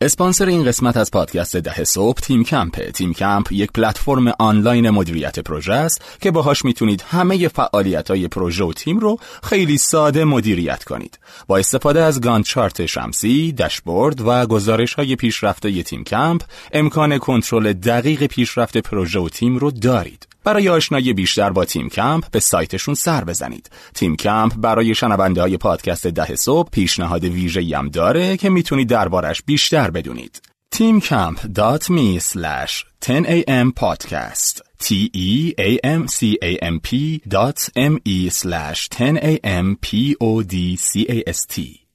اسپانسر این قسمت از پادکست ده صبح تیم کمپه تیم کمپ یک پلتفرم آنلاین مدیریت پروژه است که باهاش می‌تونید همه فعالیت های پروژه و تیم رو خیلی ساده مدیریت کنید. با استفاده از Gantt chart شمسی داشبورد و گزارش های پیشرفته تیم کمپ امکان کنترل دقیق پیشرفت پروژه و تیم رو دارید. برای آشنایی بیشتر با تیم کمپ به سایتشون سر بزنید. تیم کمپ برای شنونده های پادکست ده صبح پیشنهاد ویژه هم داره که می‌تونید دربارش بیشتر بدونید. teamcamp.me slash 10am podcast t e a m c a m p dot m e slash 10am p o d c a s t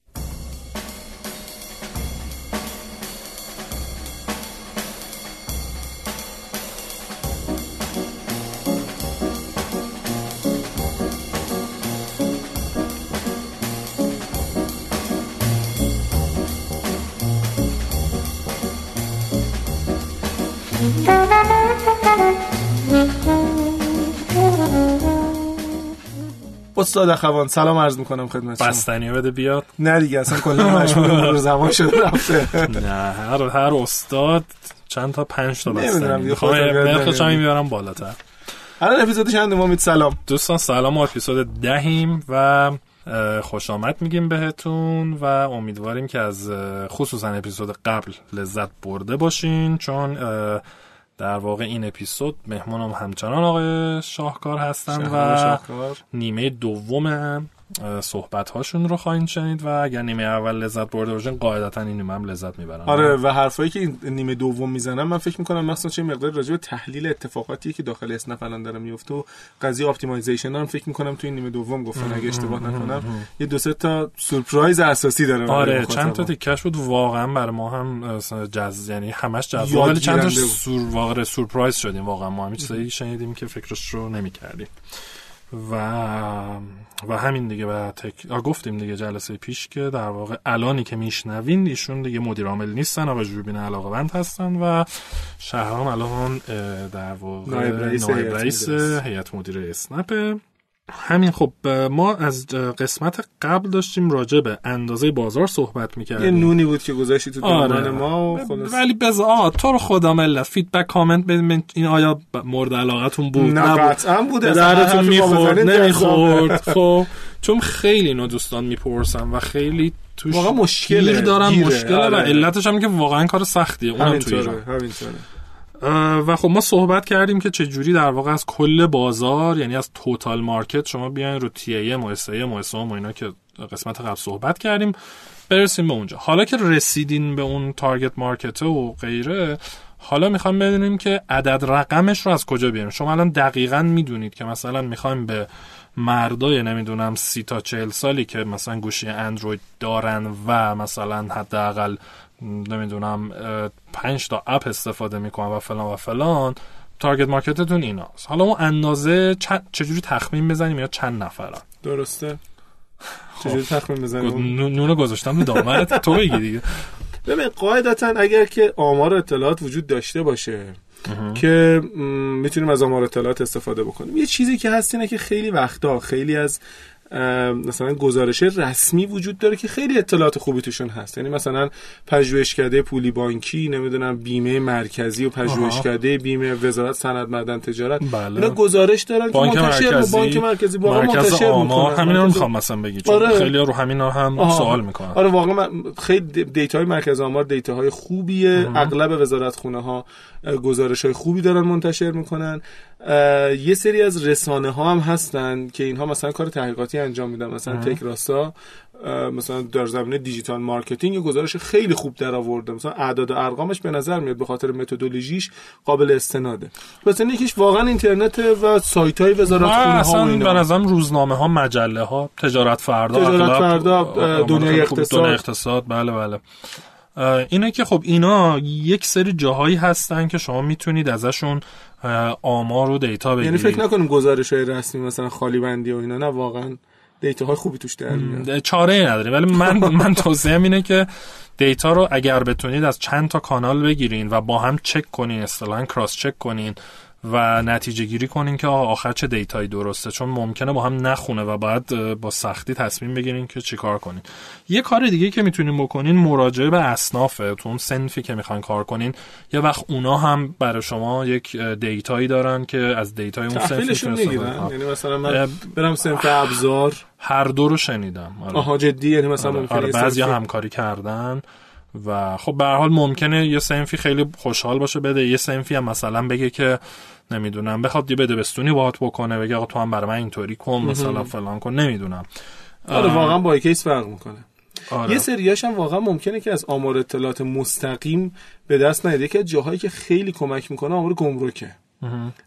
استاد اخوان سلام عرض می‌کنم خدمت شما. بستنی بده بیاد. نه دیگه اصلا کلا مشغول مرور زمان شده رفته. نه هر هر استاد چند تا پنج تا بستنی. می‌خوام نرخش هم. می‌برم بالاتر. الان اپیزود چند امید سلام. دوستان سلام. و اپیزود دهیم و خوش آمد میگیم بهتون و امیدواریم که از خصوصا اپیزود قبل لذت برده باشین چون در واقع این اپیزود مهمانم همچنان آقای شاهکار هستن و شاهکار. نیمه دوم صحبت هاشون رو خواهید شنید و اگر نیمه اول لذت برده باشین قاعدتا این نیمه هم لذت می‌برن آره و حرفایی که این نیمه دوم می‌زنم من فکر می‌کنم مثلا چه مقدار راجع به تحلیل اتفاقاتی که داخل اسنپ الان داره میفته و قضیه optimization هم فکر می‌کنم توی این نیمه دوم گفتن اگه اشتباه نکنم یه دو سه تا سورپرایز اساسی داره آره. چند تا تیکش بود واقعا برای ما هم جز یعنی همش جذاب یاد ولی چند تا. سور واقعا سورپرایز شدیم واقعا ما هم چیزایی شنیدیم که فکرش رو نمی‌کردیم و و همین دیگه و تک گفتیم دیگه جلسه پیش که در واقع الانی که میشنوین ایشون دیگه مدیر عامل نیستن آقا جوبین علاقه هستن و شهرام الان در واقع نایب رئیس. هیئت مدیره اسنپه همین خب ما از قسمت قبل داشتیم راجع به اندازه بازار صحبت یه می‌کردیم نونی بود که گذاشتی تو آره. ما و خلاص. ولی آه تو رو خدا ملت فیدبک کامنت بدین من این آیا مورد علاقتون بود؟ نه قطعا بود. با می‌خورد نمی‌خورد. خب چون خیلی اینو دوستان می‌پرسن و خیلی توش واقعا مشکله. گیر دارن. مشکله و آره. علتش هم که واقعا کار سختیه اونم تو ایران. همینطوره. و خب ما صحبت کردیم که چجوری در واقع از کل بازار یعنی از total market شما بیاین رو TAM و اینا که قسمت قبل صحبت کردیم برسیم به اونجا. حالا که رسیدین به اون target market و غیره حالا می‌خوام بدونیم که عدد رقمش رو از کجا بیاریم. شما الان دقیقا می‌دونید که مثلا می‌خوایم به مردای نمی‌دونم سی تا چهل سالی که مثلا گوشی اندروید دارن و مثلا حداقل نمی‌دونم پنج تا اپ استفاده می‌کنن و فلان و فلان. تارگت مارکتتون ایناست. حالا اون اندازه چجوری تخمین بزنیم یا چند نفرن؟ درسته. چجوری تخمین بزنیم نو- نونو گذاشتم به دامنت. تو بگی دیگه. ببین قاعدتا اگر که آمار اطلاعات وجود داشته باشه که می‌تونیم از آمار اطلاعات استفاده بکنیم. یه چیزی که هست اینه که خیلی وقتا خیلی از مثلا گزارش رسمی وجود داره که خیلی اطلاعات خوبی توشون هست. یعنی مثلا پژوهشکده پولی بانکی نمی‌دونم بیمه مرکزی و پژوهشکده بیمه وزارت سند معدن تجارت. بله. اینا گزارش دارن بانک که منتشر مرکزی. بانک مرکزی. واقعا مرکز منتشر آمار می‌کنن. همین رو می‌خوام مثلا بگی چون آره. خیلی رو همین هم آها. سوال می‌کنن. آره واقعا من- خیلی دیتاهای مرکز آمار دیتاهای خوبیه. اغلب وزارت خونه ها گزارش های خوبی دارن منتشر می‌کنن. یه سری از رسانه ها هم هستن که اینها مثلا کار تحقیقاتی انجام میدن. مثلا تک راستا اه، مثلا در زمینه digital marketing یه گزارش خیلی خوب در آورده. مثلا اعداد و ارقامش به نظر میاد به خاطر متدولوژیش قابل استناده. مثلا یکیش واقعا اینترنت و سایت های وزارت خونه ها و. به نظرم روزنامه ها مجله ها تجارت فردا تجارت فردا، دنیای اقتصاد. اقتصاد. بله بله. اینه که خب اینا یک سری جاهایی هستن که شما می‌تونید ازشون آمار و data بگیرید یعنی فکر نکنیم گزارش های رسمی مثلا خالی بندی و اینا نه واقعا data های خوبی توش در چاره ای نداریم ولی من من توصیهم اینه که data رو اگر بتونید از چند تا کانال بگیرین و با هم چک کنین اصطلاحا cross check کنین. و نتیجه گیری کنین که آخر چه data یی درسته؟ چون ممکنه با هم نخونه و باید با سختی تصمیم بگیرین که چیکار کنین. یه کار دیگه که می‌تونین بکنین مراجعه به اصنافه. تو اون صنفی که می‌خواین کار کنین یه وقت اونا هم برای شما یک data یی دارن که از data ی اون صنف می‌گیرن. یعنی مثلا من برم صنف ابزار. هر دو رو شنیدم. آره. آها جدی. یعنی مثلا آره. آره. بعضی همکاری کردن. و خب به حال ممکنه یه صنفی خیلی خوشحال باشه بده. یه صنفی هم مثلا بگه که نمی‌دونم بخواد یه بده بستونی باهات بکنه بگه آقا تو هم برای من اینطوری کن مثلا فلان کن نمی‌دونم. آره واقعا با کیس فرق می‌کنه. آره. یه سریاش هم واقعا ممکنه که از آمار اطلاعات مستقیم به دست نیاد. یکی از جاهایی که خیلی کمک می‌کنه آمار گمرکه.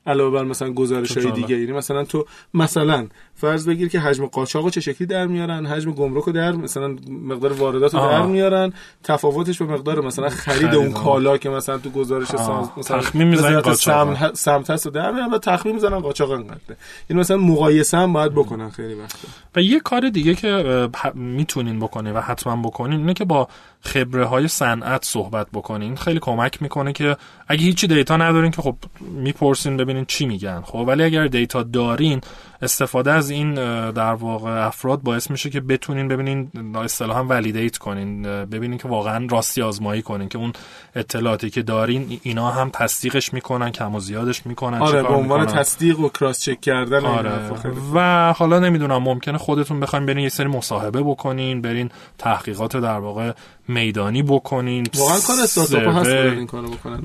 علاوه بر مثلا گزارش های دیگه یعنی مثلا تو مثلا فرض بگیر که حجم قاچاق چه شکلی در میارن حجم گمرک رو در مثلا مقدار واردات رو در میارن تفاوتش به مقدار مثلا خرید اون کالا که مثلا تو گزارش ساز مثلا تخمین می‌زنن قاچاق سمت هست در میارن و تخمین می‌زنن قاچاق انقدره. یعنی مثلا مقایسه هم باید بکنن خیلی وقتا. و یه کار دیگه که می‌تونین بکنین و حتما بکنین اینه که با خبره های صنعت صحبت بکنین خیلی کمک می‌کنه که اگه هیچی دیتا ندارین که خب می‌پرسین ببینین چی میگن. خب ولی اگر دیتا دارین استفاده از این در واقع افراد باعث میشه که بتونین ببینین اصطلاحا ولیدیت کنین ببینین که واقعا راستی آزمایی کنین که اون اطلاعاتی که دارین اینا هم تصدیقش می‌کنن کم و زیادش می‌کنن آره به عنوان تصدیق و کراس چک کردن آره. و حالا نمی‌دونم ممکنه خودتون بخواین برین یه سری مصاحبه بکنین برین تحقیقات در واقع میدانی بکنین. واقعا کار استارتاپ هست این کارو بکنن.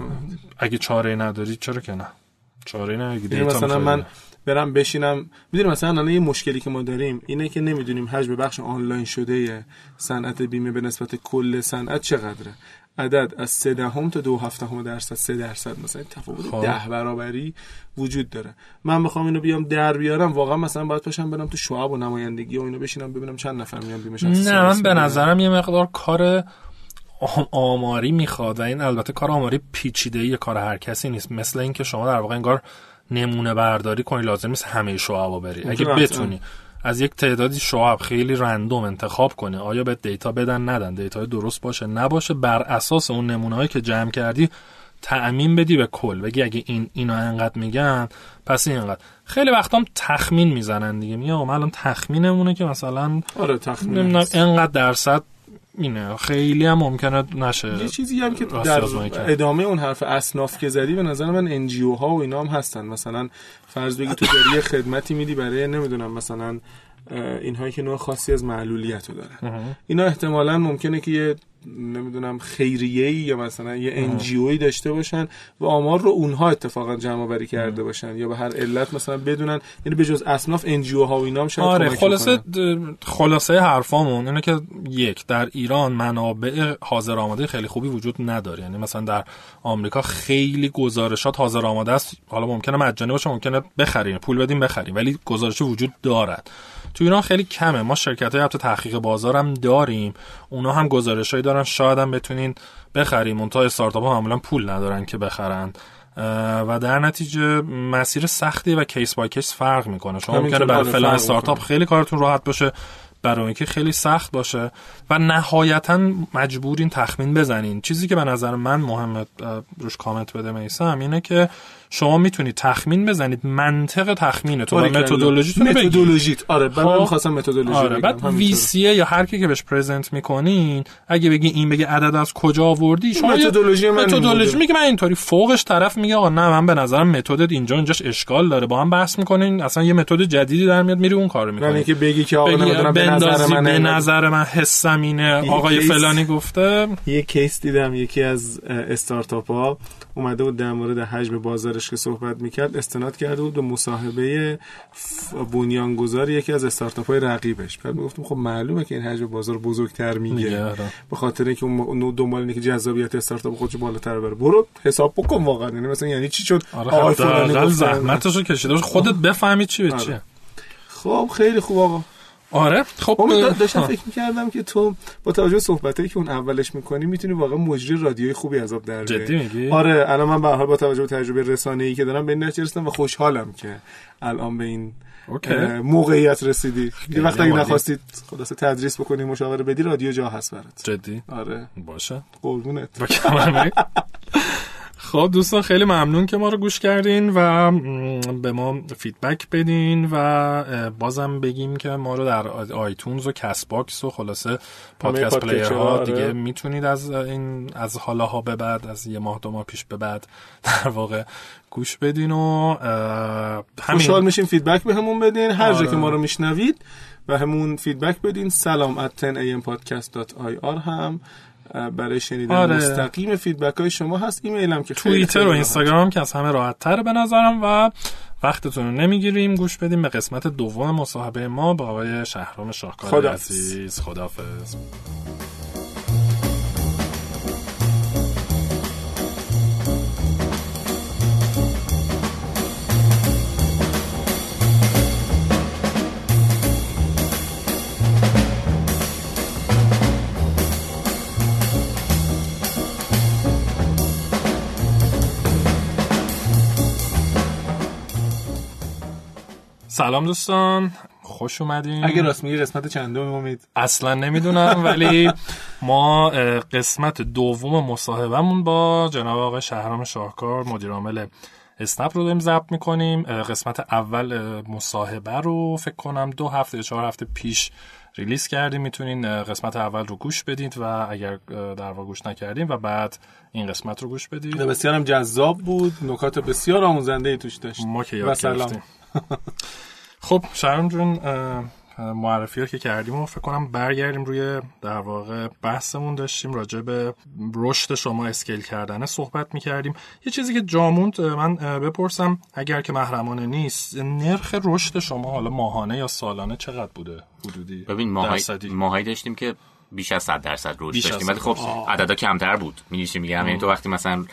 اگه چاره نداری چرا که نه؟ چاره نه یعنی مثلا من برم بشینم. می‌دونی مثلا الان یه مشکلی که ما داریم اینه که نمی‌دونیم حجم بخش آنلاین شده صنعت بیمه به نسبت کل صنعت چقدره. عدد از 3 دهم تا 2 هفتم درصد 3 درصد مثلا تفاوت خب. ده برابری وجود داره. من بخوام اینو بیام در بیارم واقعا مثلا باید پاشم برم تو شعب و نمایندگی و اینو بشینم ببینم چند نفر میان بیمه نه من به نظرم یه مقدار کار آماری می‌خواد و این البته کار آماری پیچیده ای کار هر کسی نیست. مثل اینکه شما در واقع انگار نمونه برداری کنی لازم نیست همه شعبا بری. اگه بتونی از یک تعدادی شعب خیلی رندوم انتخاب کنه آیا به دیتا بدن؟ ندن. دیتا درست باشه نباشه. بر اساس اون نمونه که جمع کردی تعمین بدی به کل. بگی اگه این اینا انقدر میگن پس این انقدر. خیلی وقتا هم تخمین می‌زنن دیگه. میگه الان تخمینمونه که مثلا آره تخمین انقدر درصد اینه. خیلی هم ممکنه نشه. یه چیزی هم که در ادامه اون حرف اصناف که زدی به نظر من انجیو ها و اینا هم هستن. مثلا فرض بگی تو داری یه خدمتی میدی برای نمی‌دونم مثلا اینهایی که نوع خاصی از معلولیت رو دارن اینا احتمالا ممکنه که یه نمی‌دونم خیریه یا مثلا یه انجیوی داشته باشن و آمار رو اونها اتفاقا جمع بری کرده باشن یا به هر علت مثلا بدونن یعنی به جز اصناف انجیو ها و اینا هم شاید آره خلاصه خلاصه حرفامون اینه که یک در ایران منابع حاضر آماده خیلی خوبی وجود نداره. یعنی مثلا در آمریکا خیلی گزارشات حاضر آماده است. حالا ممکنه مجانی باشه ممکنه بخریم پول بدیم بخریم ولی گزارش وجود دارد. تو ایران خیلی کمه. ما شرکت های حتی تحقیق بازار هم داریم. اونا هم گزارش دارن. شاید هم بتونین بخریم. اون تا استارتاپ ها معمولا پول ندارن که بخرن. و در نتیجه مسیر سختی و case با case فرق می‌کنه. شما ممکنه برای فلان استارتاپ خیلی کارتون راحت باشه. برای اینکه خیلی سخت باشه و نهایتا مجبورین تخمین بزنین. چیزی که به نظر من مهمه روش کامنت بده میسم اینه که شما می‌تونید تخمین بزنید منطق تخمینتون و متدولوژیتون متدولوژیت. آره من خب؟ می‌خواستم متدولوژی آره. بعد وی یا هر کی که بهش پرزنت می‌کنین اگه بگی این بگه عدد از کجا آوردی شما متدولوژی من متدولوژی میگه من اینطوری. فوقش طرف میگه آقا نه من به نظرم متدت اینجا اینجاش اشکال داره. با هم بحث می‌کنین اصلا یه متد جدیدی در میاد میری اون کارو می‌کنی. یعنی که بگی که آقا به من به نظر من حسم اینه آقای فلانی گفته. یه کیس دیدم یکی از استارتاپ ها اومده بود در مورد حجم بازارش که صحبت می‌کرد استناد کرده بود به مصاحبه بنیانگذار یکی از استارتاپ های رقیبش. بعد می‌گفتم خب معلومه که این حجم بازار بزرگتر میگه. آره. به خاطر اینکه اون دنبال اینه که جذابیت استارتاپ خودش بالاتر بره برو حساب بکن واقعا. یعنی مثلا یعنی چی شد؟ آره زحمتشو کشیده خودت بفهمی چی به چیه. خب خیلی خوب آقا. آره خب داشتم فکر می‌کردم که تو با توجه صحبتایی که اون اولش می‌کنی می‌تونی واقعا مجری رادیوی خوبی عذاب در جدی میگی؟ آره الان من به حال با توجه به تجربه رسانه ای که دارم به این رسیدم و خوشحالم که الان به این موقعیت رسیدی. یه وقت اگه نخواستید خلاصه تدریس بکنی مشاوره بدی رادیو جا هست برات. جدی؟ آره. باشه. قربونت. خب دوستان خیلی ممنون که ما رو گوش کردین و به ما فیدبک بدین و بازم بگیم که ما رو در iTunes و Castbox و خلاصه podcast player ها آره. دیگه می‌تونید از این از حالا ها به بعد از یه ماه دو ماه پیش به بعد در واقع گوش بدین و همین. خوشحال میشیم feedback بهمون بدین. هر جا که ما رو میشنوید و همون feedback بدین. سلام at 10ampodcast.ir هم. برای شنیدن آره. مستقیم feedback های شما هست. ایمیل هم که توییتر و اینستاگرام که از همه راحت تر به نظرم و وقتتون رو نمی‌گیریم. گوش بدیم به قسمت دوم مصاحبه ما با آقای شهرام شاهکار عزیز. خدافظ سلام دوستان خوش اومدین. اگه راست میگی قسمت چندم امید؟ اصلا نمی‌دونم ولی ما قسمت دوم مصاحبهمون با جناب آقای شهرام شاهکار مدیر عامل اسنپ رو داریم ضبط می‌کنیم. قسمت اول مصاحبه رو فکر کنم دو هفته یا چهار هفته پیش ریلیز کردیم. می‌تونین قسمت اول رو گوش بدید و اگر در واقع گوش نکردیم و بعد این قسمت رو گوش بدید. بسیار هم جذاب بود. نکات بسیار آموزنده ای توش داشت ما که یاد خب شرم جون معرفی رو که کردیم و فکر کنم برگردیم روی در واقع بحثمون داشتیم راجع به رشد شما اسکیل کردن صحبت می‌کردیم. یه چیزی که جاموند من بپرسم اگر که محرمانه نیست نرخ رشد شما حالا ماهانه یا سالانه چقدر بوده؟ حدودی ببین ماهایی داشتیم که بیش از 100 درصد رشد داشتیم. ولی خب عددا کمتر بود. میگیشی میگم. یعنی تو وقتی مثلا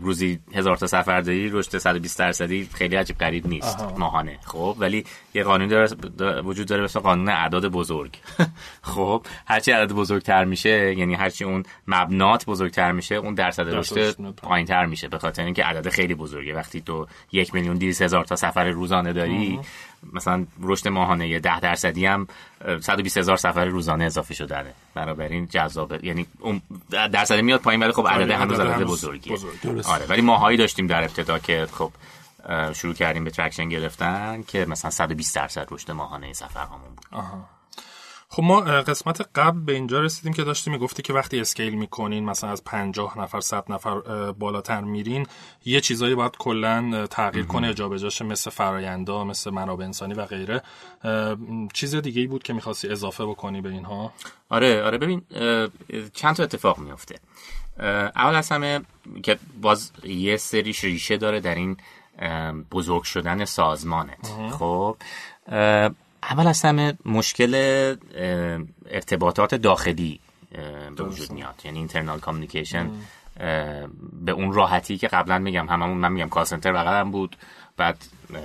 روزی هزار تا سفر داری رشد 120 درصدی خیلی عجیب غریب نیست ماهانه. خب ولی یه قانون داره وجود داره مثل قانون اعداد بزرگ. خب هرچی عدد بزرگتر میشه یعنی هرچی اون مبنات بزرگتر میشه اون درصد رشد پایینتر میشه به خاطر اینکه عدد خیلی بزرگه. وقتی تو یک میلیون دیویس هزار تا سفر روزانه داری مثلا رشد ماهانه 10 درصدی هم 120 هزار سفر روزانه اضافه شده بنابراین جذابه یعنی اون درصد میاد پایین ولی خب عدد هنوز عدد بزرگیه. آره ولی ماهایی داشتیم در ابتدا که خب شروع کردیم به traction گرفتن که مثلا 120 درصد رشد ماهانه سفرهامون بود. آها. خب ما قسمت قبل به اینجا رسیدیم که داشتی می‌گفتی که وقتی scale می‌کنین مثلا از 50 نفر 100 نفر بالاتر میرین یه چیزایی باید کلا تغییر کنه جابجاشه مثل فرایندا مثل منابع انسانی و غیره. چیز دیگه ای بود که می‌خواستی اضافه بکنی به اینها؟ آره آره ببین چند تا اتفاق میفته اول از همه که باز یه سری ریشه داره در این بزرگ شدن سازمانت. خب؟ اول از همه مشکل ارتباطات داخلی به وجود میاد. یعنی internal communication به اون راحتی که قبلا میگم هممون من میگم call center بغلم بود. بعد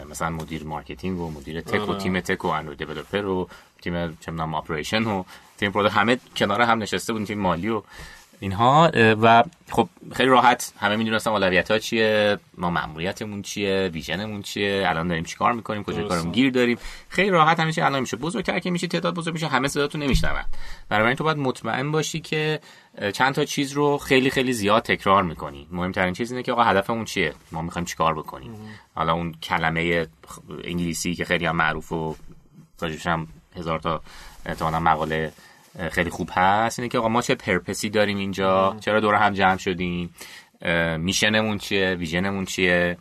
مثلا مدیر marketing و مدیر tech و آره. تیم tech و Android developer و تیم چه operation و تیم product همه کنار هم نشسته بودیم تیم مالی و اینها و خب خیلی راحت همه می‌دونستم اولویت ها چیه ما ماموریتمون چیه vision مون چیه الان داریم چیکار می‌کنیم کجا کارم گیر داریم. خیلی راحت همیشه الان میشه. بزرگتر که میشه تعداد بزرگ میشه همه صداتون نمیشنون. بنابراین تو باید مطمئن باشی که چند تا چیز رو خیلی خیلی زیاد تکرار می‌کنی. مهمترین چیز اینه که آقا هدفمون چیه؟ ما می‌خوایم چیکار بکنیم. حالا اون کلمه انگلیسی که خیلی هم معروف و هم هزار تا احتمالاً مقاله خیلی خوب هست. اینه که آقا ما چه پرپسی داریم اینجا؟ چرا دور هم جمع شدیم؟ میشنمون چیه؟ ویژنمون چیه؟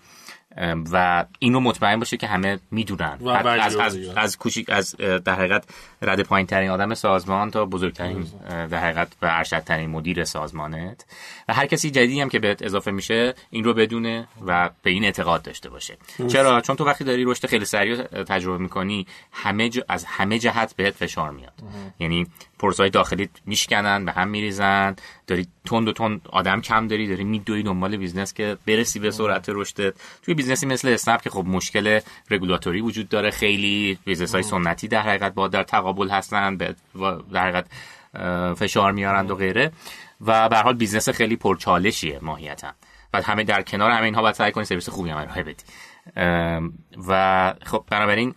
و این رو مطمئن باشه که همه می‌دونن. از, از, از کوچیک از در حقیقت رد پایین ترین آدم سازمان تا بزرگترین در حقیقت و ارشدترین مدیر سازمانت. و هر کسی جدیدی هم که بهت اضافه میشه این رو بدونه و به این اعتقاد داشته باشه. چرا؟ چون تو وقتی داری رشد خیلی سریع تجربه می‌کنی همه از همه جهت بهت فشار میاد. یعنی process ای داخلی میشکنن به هم میریزن داری تند و تند آدم کم داری داری میدوی دنبال بیزنس که برسی به سرعت رشدت. توی بیزنسی مثل اسنپ که خب مشکل رگولاتوری وجود داره خیلی بیزنس های سنتی در حقیقت با در تقابل هستن به در حقیقت فشار میارند و غیره. و به حال بیزنس خیلی پرچالشیه ماهیتا. و همه در کنار همه اینها باید سعی کنی سرویس خوبی هم ارائه بدی. و خب بنابراین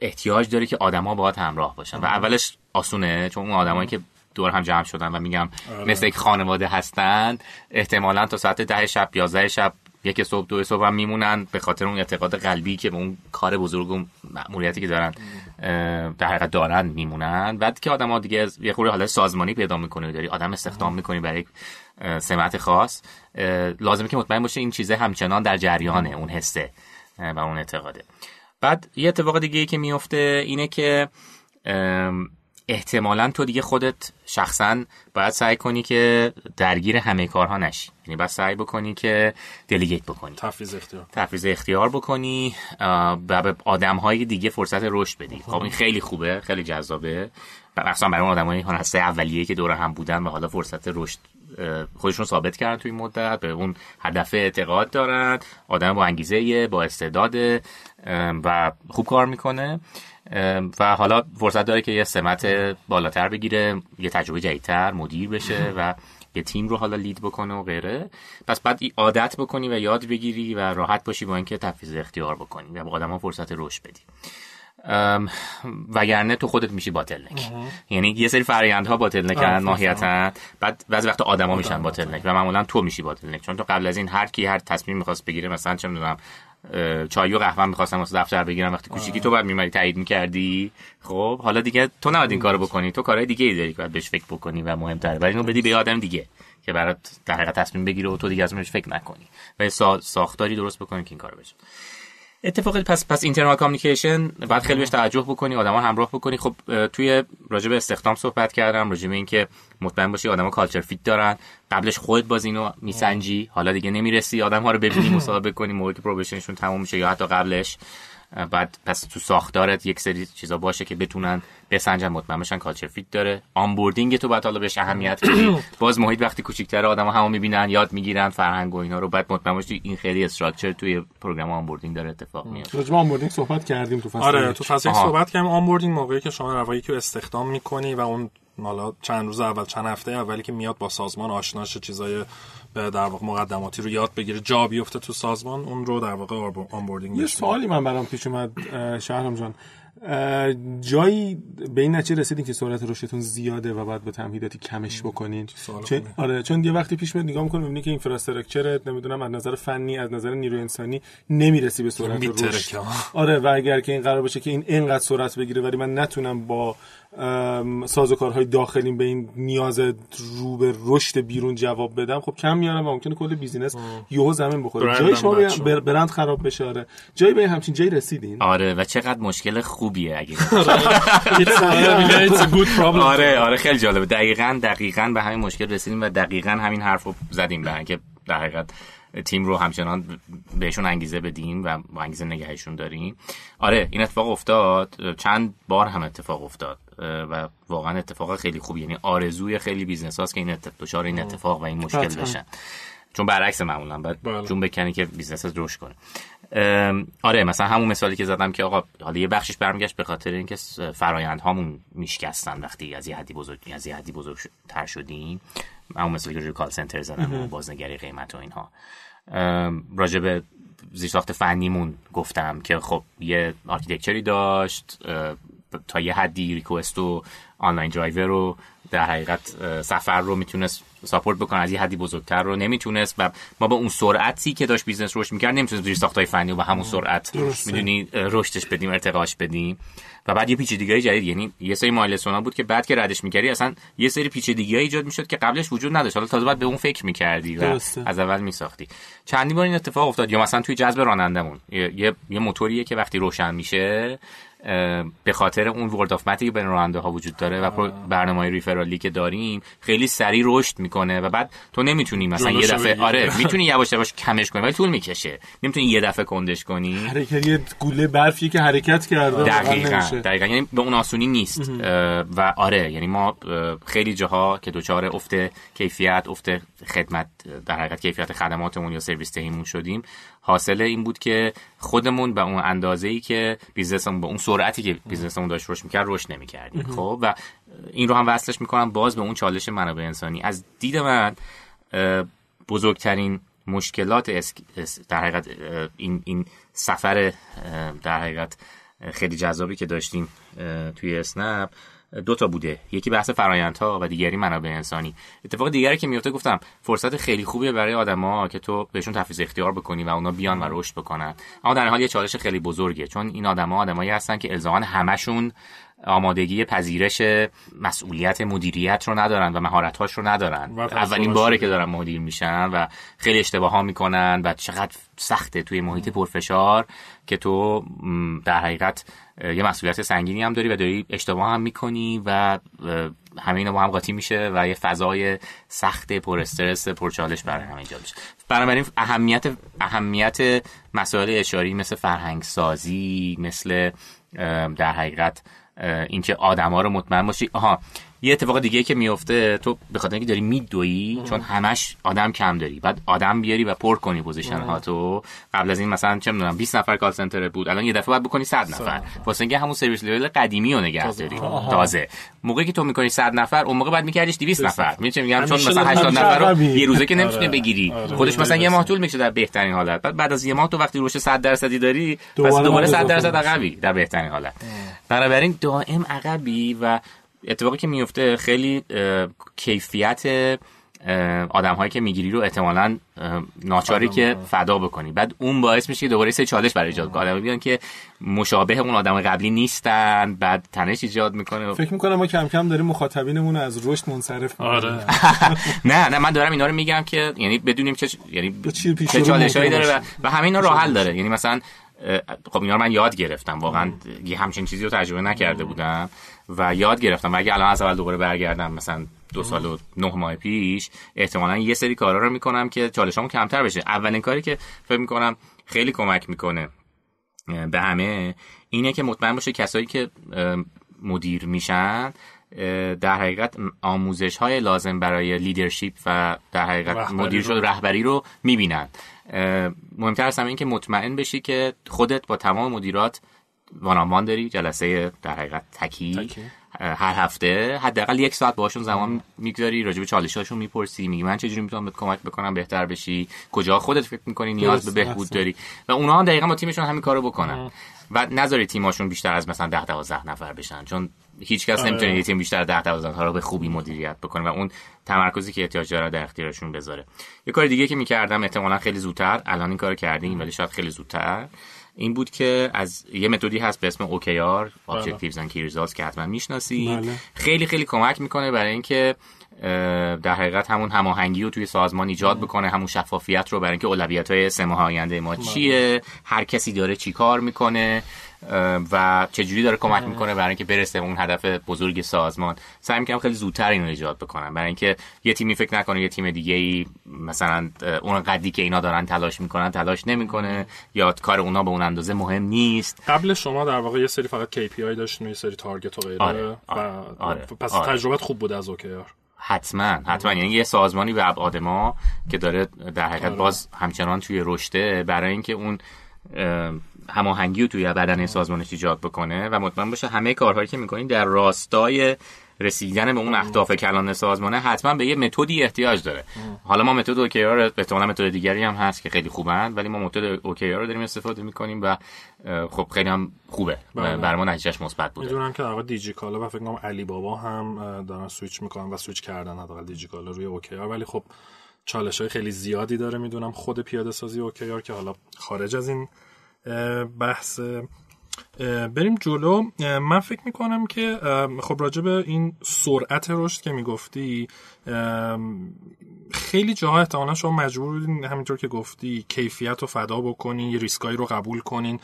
احتیاج داره که آدما باهات همراه باشن. و اولش آسونه چون اون آدمایی که دور هم جمع شدن و میگم مثل یک خانواده هستند احتمالا تا ساعت ده شب 11 شب یک صبح دو صبح هم میمونن. به خاطر اون اعتقاد قلبی که به اون کار بزرگ و مأموریتی که دارن. در حقیقت دارن میمونن. بعد که آدم ها دیگه یه خورده حالت سازمانی پیدا می‌کنه داری آدم استخدام می‌کنی برای سمت خاص لازمه که مطمئن باشه این چیزه همچنان در جریانه اون حسه و اون اعتقاده. بعد یه اتفاق دیگه ای که میفته اینه که احتمالا تو دیگه خودت شخصا باید سعی کنی که درگیر همه کارها نشی. یعنی باید سعی بکنی که دلیگیت بکنی. تفویض اختیار. تفویض اختیار بکنی و به آدم های دیگه فرصت رشد بدی. خب این خیلی خوبه خیلی جذابه. مخصوصا برای اون آدم های هسته اولیه که دور هم بودن و حالا فرصت رشد خودشون ثابت کردن توی این مدت به اون هدف اعتقاد دارن. آدم با انگیزه با استعداد و خوب کار می‌کنه. و حالا فرصت داره که یه سمت بالاتر بگیره یه تجربه جدیدتر مدیر بشه و یه تیم رو حالا لید بکنه و غیره. پس بعد عادت بکنی و یاد بگیری و راحت باشی با اینکه تفویض اختیار بکنی و به آدم فرصت رشد بدی. وگرنه تو خودت میشی باتلنک یعنی یه سری فرآیندها باتلنکن ماهیتا بعد بعضی وقت آدما میشن باتلنک و معمولا تو میشی باتلنک چون تو قبل از این هر کی هر تصمیم می‌خواست بگیره مثلا چه می‌دونم چای و قهوه می‌خواستم واسه دفتر بگیرم. وقتی کوچیکی تو بعد میمری تایید می‌کردی. خب حالا دیگه تو نباید این کارو بکنی. تو کارهای دیگه ای داری که باید بهش فکر بکنی و مهمتره. ولی اینو بدی به آدم دیگه که برات در حقیقت تصمیم بگیره و تو دیگه ازش فکر نکنی. و ساختاری درست بکنی که این کارو بشه. اتفاقی پس پس internal communication باید خیلی بهش توجه بکنی آدما همراه بکنی. خب توی راجع به استخدام صحبت کردم راجع به اینکه مطمئن باشی آدما culture fit دارن. قبلش خودت باز اینو میسنجی. حالا دیگه نمی‌رسی آدم ها رو ببینی مصاحبه کنی موقعی که probation شون تموم میشه یا حتی قبلش. بعد پس تو ساختارت یک سری چیزا باشه که بتونن بسنجن مطمئن بشن culture fit داره. onboarding تو باید حالا بهش اهمیت بدی. باز محیط وقتی کوچیک‌تر آدم‌ها همو می‌بینن یاد می‌گیرن فرهنگ و اینا رو. بعد مطمئن باشی این خیلی structured توی program onboarding داره اتفاق میفته راجع به onboarding صحبت کردیم تو فصل آره. تو فصل. صحبت کردیم. onboarding موقعی که شما نیرویی که استخدام می‌کنی و اون حالا چند روز اول چند هفته اولی که میاد با سازمان آشناش چیزای به در واقع مقدماتی رو یاد بگیره جا بیفته تو سازمان اون رو در واقع onboarding یه سوالی من برام پیش اومد شهرام جان. جایی به این نتیجه رسیدین که سرعت رشدتون زیاده و باید به تمهیداتی کمش بکنین؟ چون. آره چون یه وقتی پیش میاد نگاه می‌کنی می‌بینی که infrastructure نمی‌دونم از نظر فنی از نظر نیروی انسانی نمی‌رسی به سرعت. رشد. آره و اگر که این قرار باشه که این اینقدر سرعت بگیره ولی من نتونم با سازوکارهای داخلیم به این نیاز رو به رشد بیرون جواب بدم خب کم میارم و ممکنه کل بیزینس یهو زمین بخوره. جای شما برند خراب بشه آره. جایی به همچین جایی رسیدین؟ آره و چقدر مشکل خوبیه اگه problem. آره آره خیلی جالبه. دقیقا دقیقا به همین مشکل رسیدیم و دقیقا همین حرف رو زدیم به که در حقیقت تیم رو همچنان بهشون انگیزه بدیم و با انگیزه نگهشون داریم. آره این اتفاق افتاد. چند بار هم اتفاق افتاد. و واقعا اتفاق خیلی خوبی. یعنی آرزوی خیلی بیزنس هاست که این اتفاق این اتفاق و این مشکل. بشن چون برعکس معمولا باید بله. جون بکنی که بیزنس رشد کنه. آره مثلا همون مثالی که زدم که آقا حالا یه بخشش برمیگشت به خاطر اینکه س- فرایندهامون میشکستن وقتی از یه حدی بزرگ از یه حدی بزرگتر شدیم. همون مثالی که روی call center زدم و بازنگری قیمت و اینها. راجع به زیرساخت فنیمون گفتم که خب یه architecture ی داشت تا یه حدی request و آنلاین درایور رو در حقیقت سفر رو می‌تونست support بکنه. از یه حدی بزرگتر رو نمی‌تونست و ما با اون سرعتی که داشت بیزنس رشد می‌کرد نمی‌تونست زیر ساختای فنی و با همون سرعت. می‌دونی رشدش بدیم ارتقاش بدیم. و بعد یه پیچیدگی جدید یعنی یه سری milestone ا بود که بعد که ردش می‌کردی اصلا یه سری پیچیدگی ایجاد می‌شد که قبلش وجود نداشت. حالا تازه بعد به اون فکر می‌کردی و درسته. از اول میساختی. چندی بار این اتفاق افتاد؟ یا مثلا توی جذب رانندمون یه, یه, یه موتوریه که وقتی روشن میشه به خاطر اون word of که بین راننده ها وجود داره و برنامه referral ی که داریم خیلی سریع رشد می‌کنه و بعد تو نمی‌تونی مثلا یه دفعه. آره می‌تونی یواش یواش کمش کنی ولی طول می‌کشه. نمی‌تونی یه دفعه کندش کنی. حرکت یه گوله برفی که حرکت کرده دقیقا. دقیقا. یعنی به اون آسونی نیست. و آره یعنی ما خیلی جاها که دوچار افت کیفیت افت خدمت در حقیقت کیفیت خدماتمون یا سرویس دهیمون شدیم حاصل این بود که خودمون به اون اندازه ای که بیزنسمون به اون سرعتی که بیزنسمون داشت رشد می‌کرد رشد نمی‌کردیم. خب و این رو هم وصلش می‌کنم باز به اون چالش منابع انسانی. از دید من بزرگترین مشکلات اسک- در حقیقت این این سفر در حقیقت خیلی جذابی که داشتیم توی اسنپ دو تا بوده. یکی بحث فرایندها و دیگری منابع انسانی. اتفاق دیگری که میفته گفتم فرصت خیلی خوبیه برای آدما که تو بهشون تفویض اختیار بکنی و اونا بیان و رشد بکنن. اما در حال یه چالش خیلی بزرگه چون این آدما آدمایی هستن که الزاما همشون آمادگی پذیرش مسئولیت مدیریت رو ندارن و مهارت‌هاش رو ندارن. اولین باره که دارن مدیر میشن و خیلی اشتباه ها می‌کنن و چقدر سخته توی محیط پرفشار که تو در حقیقت یه مسئولیت سنگینی هم داری و داری اشتباه هم می‌کنی و همه اینا با هم قاطی میشه و یه فضای سخت پر استرس پر چالش برای همه ایجاد میشه. بنابراین اهمیت اهمیت مسائل اشاری مثل فرهنگ سازی مثل در حقیقت اینکه آدما رو مطمئن باشی. آها یه اتفاق دیگه که میفته تو به خاطر اینکه داری میدویی چون همش آدم کم داری. بعد آدم بیاری و پر کنی position ها تو قبل از این مثلا چه می‌دونم 20 نفر call center بود الان یه دفعه باید بکنی 100 نفر. واسه اینکه همون service level قدیمی رو نگه داری. تازه. موقعی که تو می‌کنی 100 نفر اون موقع باید میکردیش 200 نفر. میگم؟ میگم چون مثلا 80 نفر رو یه روزه که نمی‌تونی آره. بگیری. آره. خودش مثلا یه ماه طول می‌کشه در بهترین حالت. بعد بعد از یه ماه تو وقتی رشد 100 درصدی داری پس دوباره 100 درصد عقبی در بهترین حالت. بنابراین دائم عقبی و اتفاقی که میفته خیلی کیفیت آدم هایی که می‌گیری رو احتمالا ناچاری که فدا بکنی. بعد اون باعث میشه که دوباره سه چالش برای ایجاد کنه. آدم بیان که مشابه اون آدم قبلی نیستن بعد تنش ایجاد می‌کنه. فکر می‌کنم ما کم کم داریم مخاطبینمون از رشد منصرف آره. نه نه من دارم اینا رو میگم که یعنی بدونیم که یعنی چه چالشایی داره و, و همه اینا راه حل داره. یعنی مثلا خب اینا رو من یاد گرفتم. واقعا یه همچین چیزی رو تجربه نکرده بودم. و یاد گرفتم. و اگه الان از اول دوباره برگردم مثلا دو سال و نه ماه پیش احتمالا یه سری کارا رو می‌کنم که چالشامو کمتر بشه. اولین کاری که فکر می‌کنم خیلی کمک می‌کنه به همه اینه که مطمئن باشه کسایی که مدیر میشن در حقیقت آموزش های لازم برای لیدرشپ و در حقیقت مدیر شد رهبری رو می‌بینن. مهمتر از همه این که مطمئن بشی که خودت با تمام مدیرات وانامان داری؟ جلسه در حقیقت تکی, هر هفته حداقل یک ساعت باشون زمان می‌گذاری راجع به چالشاشون می‌پرسی میگی من چجوری می‌تونم بهت کمک بکنم بهتر بشی؟ کجا خودت فکر می‌کنی نیاز به بهبود داری؟ و اونها هم دقیقا با تیمشون همین کارو بکنن. و نذاری تیماشون بیشتر از مثلا 10 12 نفر بشن چون هیچ کس آره. نمی‌تونه یه تیم بیشتر 10 12 نفر رو به خوبی مدیریت بکنه و اون تمرکزی که احتیاج داره در اختیارشون بذاره. یه کار دیگه که می‌کردم احتمالا خیلی زودتر الان این کارو کردیم ولی شاید خیلی زودتر. این بود که از یه متدی هست به اسم OKR Objectives and Key Results که حتما می‌شناسید بله. خیلی خیلی کمک می‌کنه برای اینکه در حقیقت همون هماهنگی رو توی سازمان ایجاد بکنه همون شفافیت رو برای اینکه اولویت های سه ماه آینده ما بله. چیه هر کسی داره چی کار می‌کنه و چجوری داره کمک می‌کنه برای اینکه برسه اون هدف بزرگ سازمان. سعی می‌کنم خیلی زودتر اینو ایجاد بکنم. برای اینکه یه تیمی فکر نکنه یه تیم دیگه ای مثلا اون قدی که اینا دارن تلاش می‌کنن تلاش نمی‌کنه یا کار اونا به اون اندازه مهم نیست. قبل شما در واقع یه سری فقط KPI داشتین و یه سری تارگت و غیره. آره، آره، و آره، پس آره. تجربت خوب بوده از اوکیار. حتما حتما. یعنی یه سازمانی به ابعاد ما که داره در حقیقت آره. باز همچنان توی رشته برای اینکه اون هماهنگی رو توی بدن سازمانش ایجاد بکنه و مطمئن باشه همه کارهایی که می‌کنین در راستای رسیدن به اون اهداف کلان سازمانه حتما به یه متدی احتیاج داره. حالا ما متد OKR احتمالاً متد دیگری هم هست که خیلی خوبن ولی ما متد OKR رو داریم استفاده می‌کنیم و خب خیلی هم خوبه. بله. بر ما نتیجهش مثبت بوده. می‌دونم که در دیجیکالا و فکر کنم علی بابا هم دارن سویچ می‌کنن و سویچ کردن حداقل دیجیکالا روی OKR ولی خب چالش های خیلی زیادی داره. می‌دونم خود پیاده سازی OKR که حالا خارج از این بحث بریم جلو. من فکر می‌کنم که خب راجع به این سرعت رشد که می‌گفتی خیلی جاها احتمالا شما مجبور بودین همینطور که گفتی کیفیت رو فدا بکنین یه ریسکایی رو قبول کنین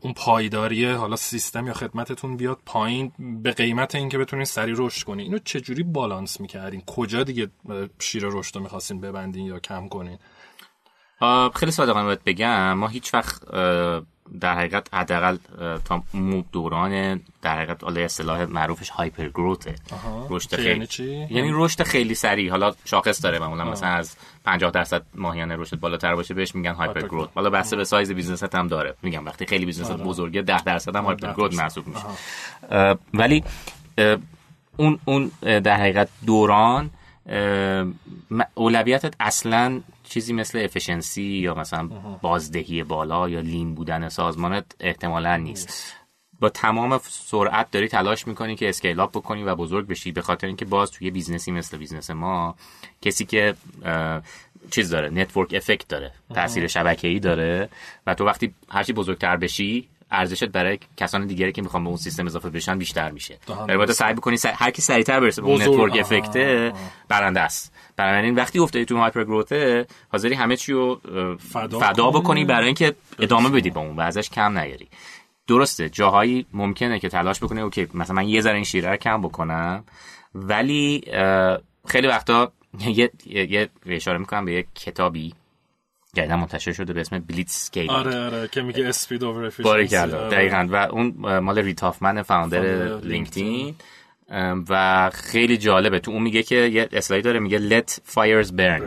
اون پایداری حالا سیستم یا خدمتتون بیاد پایین به قیمت اینکه بتونین سری رشد کنین. اینو چجوری بالانس می‌کردین؟ کجا دیگه شیر رشد رو می‌خواستین ببندین یا کم کنین؟ خیلی صادقانه باید بگم. ما هیچ وقت در حقیقت حداقل تا دوران در حقیقت حالا اصطلاح معروفش hyper growth ـه رشد خیلی یعنی چی؟ یعنی رشد خیلی سریع. حالا شاخص داره معمولا مثلا از 50 درصد ماهیانه رشد بالاتر باشه بهش میگن hyper growth حالا بسته به سایز بیزنست هم داره. میگم وقتی خیلی بیزنس آره. بزرگه 10 درصد هم hyper growth محسوب میشه. ولی اون اون در حقیقت دوران اولویتت اصلا چیزی مثل efficiency یا مثلا بازدهی بالا یا lean بودن سازمانت احتمالا نیست. با تمام سرعت داری تلاش می‌کنی که scale up بکنی و بزرگ بشی به خاطر اینکه باز توی بیزنسی مثل بیزنس ما کسی که چیز داره network effect داره تاثیر شبکه‌ای داره و تو وقتی هرچی بزرگتر بشی ارزشت برای کسان دیگری که می‌خوان به اون سیستم اضافه بشن بیشتر میشه. در باید سعی بکنی سر... هر کی سریعتر برسه به اون network effect برنده است. بنابراین وقتی افتادی تو hyper growth ـه حاضری همه چی رو فدا, فدا بکنی برای اینکه ادامه بدی به اون و ازش کم نیاری. درسته جاهایی ممکنه که تلاش بکنه okay مثلا من یه ذره این شیره رو کم بکنم ولی خیلی وقتا یه یه اشاره می‌کنم به یه کتابی جدیدا منتشر شده به اسم Blitzscale آره آره که میگه speed over efficiency دقیقاً. و اون مال رید هافمن founder لینکدین. و خیلی جالبه. تو اون میگه که یه slide داره میگه let fires burn.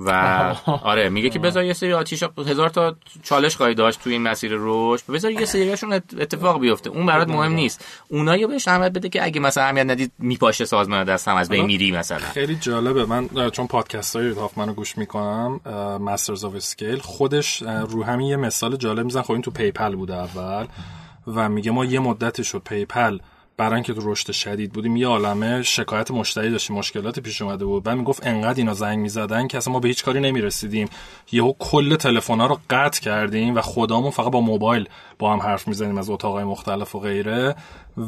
و آره میگه که بذار یه سری آتیش هزار تا چالش خواهی داشت توی این مسیر رشد. بذار یه سریشون اتفاق بیفته. اون برات مهم نیست. اونایی بهش اهمیت بده که اگه مثلا اهمیت ندید میپاشه سازمان دست هم از بین میری مثلا. خیلی جالبه. من چون پادکست های هافمنو گوش می‌کنم Masters of Scale خودش رو همین یه مثال جالب میزن خب این تو پی‌پل بوده اول و میگه ما یه مدتی شد پی‌پل برای اینکه تو رشد شدید بودیم یه عالمه شکایت مشتری داشتیم مشکلات پیش اومده بود. بعد می‌گفت انقدر اینا زنگ می‌زدن که اصلا ما به هیچ کاری نمی‌رسیدیم. یهو کل تلفن رو قطع کردیم و خودمون فقط با موبایل با هم حرف می‌زنیم از اتاقای مختلف و غیره.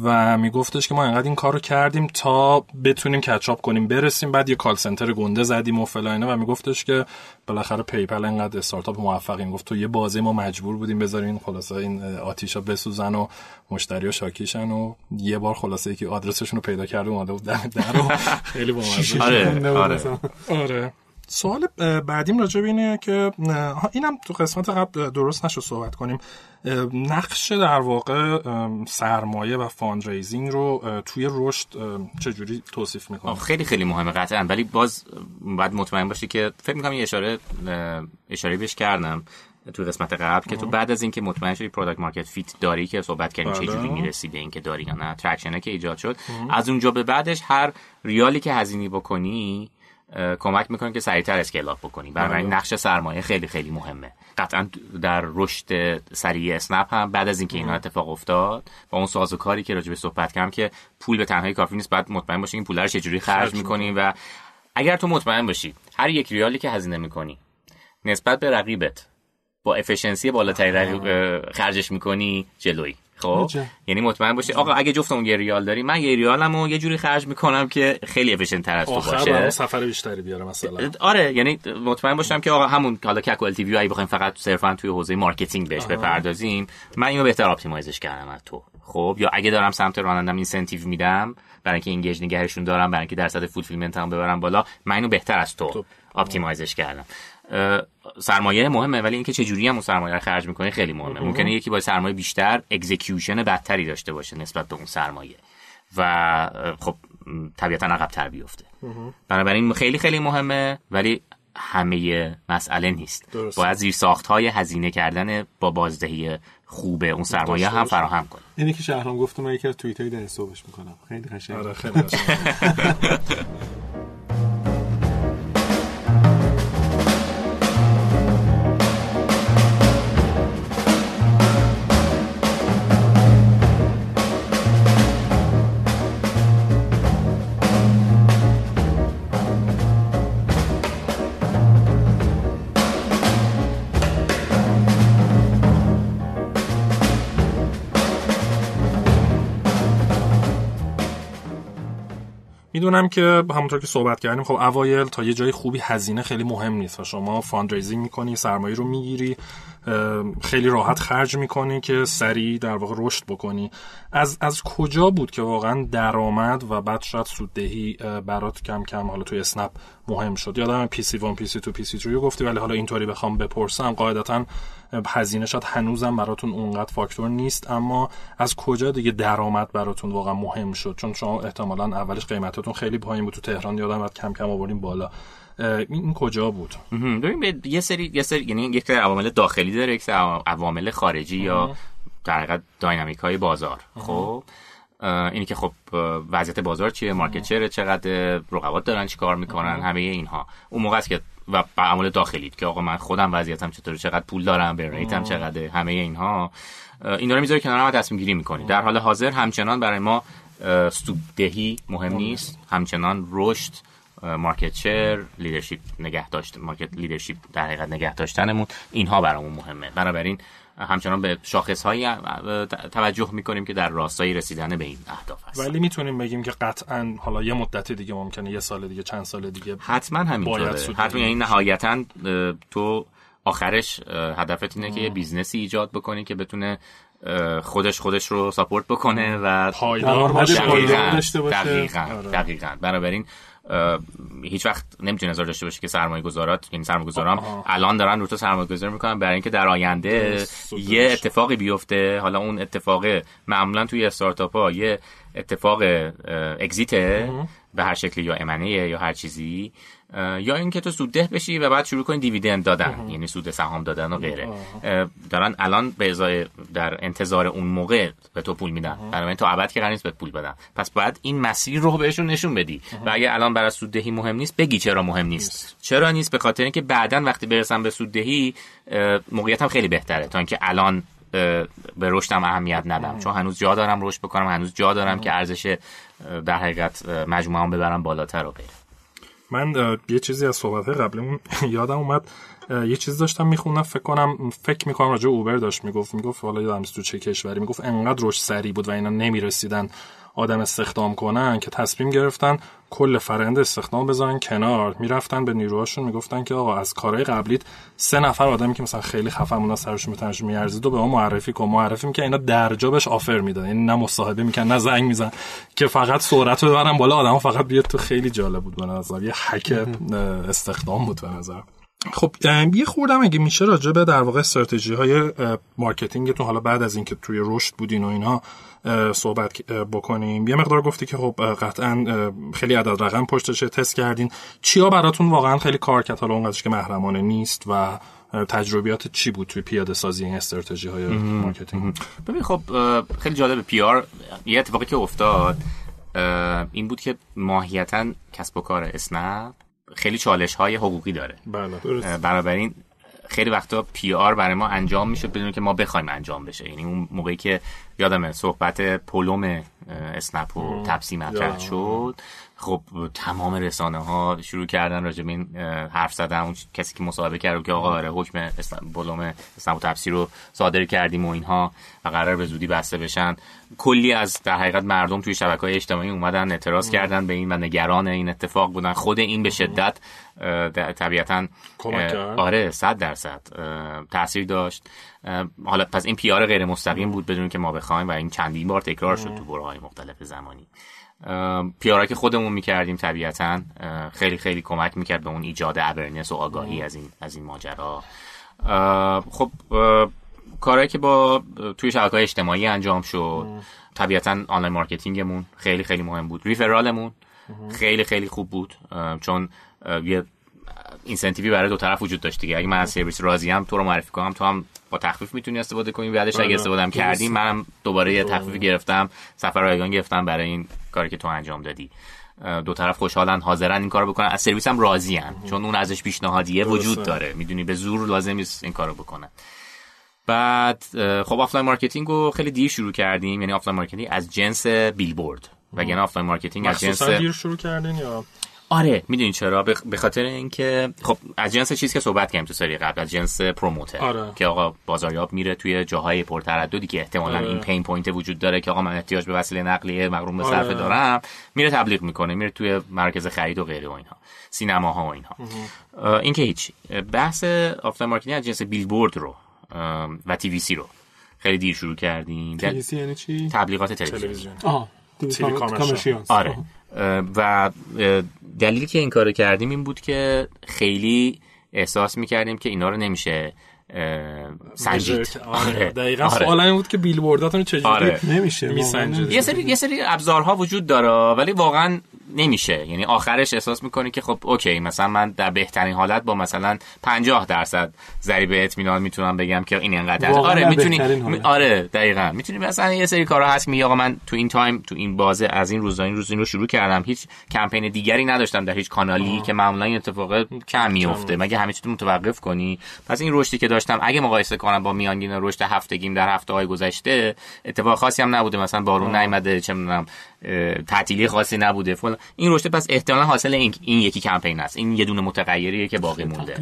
و میگفتش که ما انقدر این کار رو کردیم تا بتونیم catch up کنیم. برسیم بعد یه call center گنده زدیم و فلانه و میگفتش که بالاخره پی‌پل انقدر استارتاپ موفقی گفت تو یه بازی ما مجبور بودیم بذاریم خلاصه این آتیشا بسوزن و مشتری و شاکیشن و یه بار خلاصه که آدرسشون رو پیدا کرده اومده بود در رو خیلی بامزه آره آره آره. سوال بعدیم راجع به اینه که اینم تو قسمت قبل درست نشد صحبت کنیم. نقش در واقع سرمایه و fundraising رو توی رشد چجوری توصیف می‌کنه خیلی خیلی مهمه قطعا. ولی باز باید مطمئن باشی که فکر می‌کنم یه اشاره اشاره بهش کردم تو قسمت قبل که تو بعد از اینکه مطمئن شدی product market fit داری که صحبت کردیم چه جوری بله. می‌رسی به اینکه داری یا نه traction ـه که ایجاد شد. از اونجا به بعدش هر ریالی که هزینه بکنی کمک می‌کنه که سریعتر scale up بکنی برای بله. نقش سرمایه خیلی خیلی مهمه. قطعا در رشد سریع اسنپ هم بعد از اینکه اینا اتفاق افتاد با اون سازوکاری که راجع صحبت کردم که پول به تنهایی کافی نیست بعد مطمئن باشی این پول رو چجوری خرج می‌کنی و اگر تو مطمئن باشی هر یک ریالی که هزینه می‌کنی نسبت به رقیبت با efficiency بالاتری خرجش می‌کنی جلوی خب یعنی مطمئن باشی. آقا اگه جفتمون یه ریال داری من یه ریالمو یه جوری خرج می‌کنم که خیلی efficient تر از تو باشه. سفر بیشتری بیاره مثلا. آره یعنی مطمئن باشم که آقا همون حالا CAC LTV بخوایم فقط صرفا توی حوزه marketing بهش بپردازیم من اینو بهتر optimize ش کردم از تو. خب یا اگه دارم سمت رانندم incentive میدم برای اینکه engage نگهشون دارم برای اینکه درصد fulfillment هم ببرم بالا من اینو بهتر از تو optimize ش کردم. سرمایه مهمه ولی اینکه چه جوری هم اون سرمایه رو خرج می‌کنه خیلی مهمه. ممکنه یکی با سرمایه بیشتر execution بدتری داشته باشه نسبت به اون سرمایه. و خب طبیعتا عقب تر بیفته بنابراین خیلی خیلی مهمه ولی همه مسئله نیست. درست. باید زیر ساخت های هزینه کردن با بازدهی خوبه اون سرمایه هم فراهم کنه. اینی که شهرام گفت من یکی از توییت های در می‌کنم. خیلی قشنگه. آره خیلی می‌دونم که همونطور که صحبت کردیم خب اوایل تا یه جای خوبی هزینه خیلی مهم نیست و شما fundraising می‌کنی سرمایه رو می‌گیری. خیلی راحت خرج می‌کنی که سریع در واقع رشد بکنی. از از کجا بود که واقعا درآمد و بعد شاید سوددهی برات کم کم حالا توی اسنپ مهم شد؟ یادم PC 1 PC 2 PC 3 گفتی ولی حالا اینطوری بخوام بپرسم قاعدتا هزینه شاید هنوزم براتون اونقدر فاکتور نیست اما از کجا دیگه درآمد براتون واقعا مهم شد؟ چون شما احتمالا اولش قیمتاتون خیلی پایین بود تو تهران یادم کم کم آوردیم بالا. این کجا بود؟ ببین یه سری یه سری یعنی یک سری عوامل داخلی داره یک سری عوامل خارجی یا در حقیقت داینامیک های بازار خب؟ اینی که خب وضعیت بازار چیه مارکت چره چقدر رقبات دارن چیکار می‌کنن همه اینها. اون موقع است که و عمل داخلیت که آقا من خودم وضعیتم چطوره چقدر پول دارم به ریتم چقدر همه اینها. اینا رو می‌ذاری کنار هم تصمیم گیری می‌کنی. در حال حاضر همچنان برای ما سوددهی مهم. نیست. همچنان رشد market share leadership نگه داشت market leadership در حقیقت نگه داشتنمون. اینها برامون مهمه. بنابراین همچنان به شاخص هایی توجه می‌کنیم که در راستای رسیدن به این اهداف هست. ولی می‌تونیم بگیم که قطعا حالا یه مدت دیگه ممکنه یه سال دیگه چند سال دیگه حتما همینطوره. حتما یعنی نهایتا تو آخرش هدفت اینه که یه بیزنسی ایجاد بکنی که بتونه خودش خودش رو support بکنه و پایدار باشه دقیقاً دقیقاً. بنابراین هیچ وقت نمی‌تونه نظر داشته باشه که سرمایه گذارات یعنی سرمایه گذاران الان دارن رو تو سرمایه گذاری می‌کنن برای اینکه در آینده یه اتفاقی بیفته. حالا اون اتفاق معمولا توی استارتاپ ها یه اتفاق exit ـه به هر شکلی یا امنه یا هر چیزی. یا اینکه تو سودده بشی و بعد شروع کنی دیویدند دادن یعنی سود سهام دادن و غیره. دارن الان به ازای در انتظار اون موقع به تو پول میدن. بنابراین تو ابد که قرار نیست به پول بدن. پس باید این مسیر رو بهشون نشون بدی. و اگه الان برای سوددهی مهم نیست بگی چرا مهم نیست. چرا نیست؟ به خاطر اینکه بعدا وقتی برسم به سوددهی موقعیتم خیلی بهتره. تا اینکه الان به رشدم اهمیت ندم. چون هنوز جا دارم رشد بکنم هنوز جا دارم که ارزش در حقیقت مجموعه ببرم بالاتر و غیره. من یه چیزی از صحبت قبلمون یادم اومد. یه چیز داشتم میخوندم فکر کنم فکر می‌کنم راجع اوبر داشت می‌گفت. می‌گفت حالا یادم تو چه کشوری. می‌گفت انقدر رشد سری بود و اینا نمی‌رسیدن. آدم استخدام کنن که تصمیم گرفتن کل فرند استخدام بذارن کنار. می‌رفتن به نیروهاشون می‌گفتن که آقا از کارهای قبلیت سه نفر آدمی که مثلا خیلی خفن مونا سرشون بتنش میارزید و به ما معرفی کن. معرفی که اینا درجا آفر میدن. یعنی نه مصاحبه میکن نه زنگ میزن که فقط سرعت رو ببرن بالا آدم فقط بیاد تو خیلی جالب بود به نظر. یه حک استخدام بود به نظر. خب یه خوردم اگه میشه راجع به در واقع استراتژی های marketing تون. حالا بعد از اینکه توی رشد بودین و اینا صحبت بکنیم. یه مقدار گفتی که خب قطعا خیلی عدد رقم پشتشه تست کردین. چیا براتون واقعا خیلی کار کرد؟ حالا اونقدرش که محرمانه نیست و تجربیات چی بود توی پیاده سازی این استراتژی های marketing؟ ببین خب خیلی جالب PR یه اتفاقی که افتاد این بود که ماهیتا کسب و کار اسنپ خیلی چالش های حقوقی داره. بله بنابراین خیلی وقتا PR برای ما انجام میشه بدون که ما بخوایم انجام بشه. یعنی اون موقعی که یادمه صحبت پلمب اسنپ و تپسی مطرح شد. خب تمام رسانه ها شروع کردن راجع به این حرف زدن. اون کسی که مصاحبه کرد که آقا آره حکم بلوم اسنپ و تپسی رو صادر کردیم و اینها و قرار به زودی بسته بشن. کلی از در حقیقت مردم توی شبکه های اجتماعی اومدن اعتراض کردن به این و نگران این اتفاق بودن. خود این به شدت طبیعتا آره صد درصد تاثیر داشت. حالا پس این پیار غیر مستقیم بود بدون که ما بخوایم و این چندین بار تکرار شد تو برهای مختلف زمانی. پیارا که خودمون می‌کردیم طبیعتا خیلی خیلی کمک می‌کرد به اون ایجاد awareness و آگاهی از این از این ماجرا. خب کارهایی که با توی شبکه اجتماعی انجام شد طبیعتا online marketing مون خیلی خیلی مهم بود. referral مون خیلی خیلی خوب بود چون یه incentive ی برای دو طرف وجود داشت دیگه. اگه من از سرویس راضی ام تو رو معرفی کنم تو هم با تخفیف می‌تونی استفاده کنی. بعدش اگه استفاده هم کردیم منم دوباره یه تخفیفی گرفتم سفر رایگان گرفتم برای این کاری که تو انجام دادی. دو طرف خوشحالن حاضرن این کارو بکنن. از سرویس هم راضی هن. چون اون ارزش پیشنهادیه وجود داره. می‌دونی به زور لازم نیست این کارو بکنن. بعد خب offline marketing رو خیلی دیر شروع کردیم. یعنی offline marketing از جنس بیلبورد وگرنه offline marketing از جنس دیر شروع کردین یا آره. می‌دونین چرا؟ به خاطر اینکه خب از جنس چیزی که صحبت کردیم تو سری قبل از جنس promoter. آره. که آقا بازاریاب میره توی جاهای پرترددی که احتمالا آره. این pain point وجود داره که آقا من احتیاج به وسیله نقلیه مقرون به صرفه آره. دارم. میره تبلیغ می‌کنه میره توی مرکز خرید و غیره و اینها. سینماها و اینها. این که هیچ بحث offline marketing از جنس بیلبورد رو و TVC رو. خیلی دیر شروع کردیم. TVC یعنی چی؟ تبلیغات تلویزیون. آره. و دلیلی که این کار کردیم این بود که خیلی احساس می‌کردیم که اینا رو نمیشه سنجید آره. دقیقا آره. سوال این بود که بیلبورداتون چجوری آره. نمیشه میسنجید یه سری یه سری ابزارها وجود داره ولی واقعا نمیشه. یعنی آخرش احساس می‌کنی که خب okay مثلا من در بهترین حالت با مثلا 50 درصد ضریب اطمینان می‌تونم بگم که این انقدر آره می‌تونی آره دقیقاً. می‌تونی مثلا یه سری کارا هست میگی آقا من تو این time تو این بازه از این روزا این روز این رو شروع کردم. هیچ کمپین دیگری نداشتم در هیچ کانالی آه. که معمولا این اتفاق کم میفته مگه همه چیز متوقف کنی؟ پس این رشدی که داشتم اگه مقایسه کنم با میانگین رشد هفتگیم در هفته های گذشته اتفاق خاصی هم نبوده. مثلا بارون نیومده چه می‌دونم تعطیلی خاصی نبوده. فلان. این رشد پس احتمالا حاصل این, این یکی کمپین است. این یه دونه متغیریه که باقی مونده.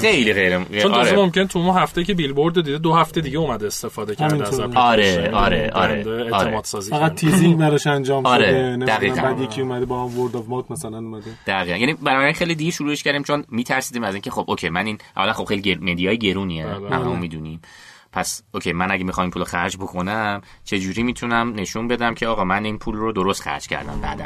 خیلی غیر چون آره. ممکن تو اون هفته که بیلبورد دیده دو هفته دیگه اومده استفاده کرده از آره آره آره, آره. اعتماد سازی فقط تیزینگ براش انجام آره. شده دقیقاً. بعد یکی اومده با هم ورد اف ماوت مثلا اومده. دقیقاً. یعنی برای خیلی دیر شروعش کردیم چون میترسیدیم از اینکه خب okay من این اولا خب خیلی media ی گرونیه. بله. همه می‌دونیم. پس okay من اگه می‌خوام پول خرج بکنم چه جوری می‌تونم نشون بدم که آقا من این پول رو درست خرج کردم بعدا؟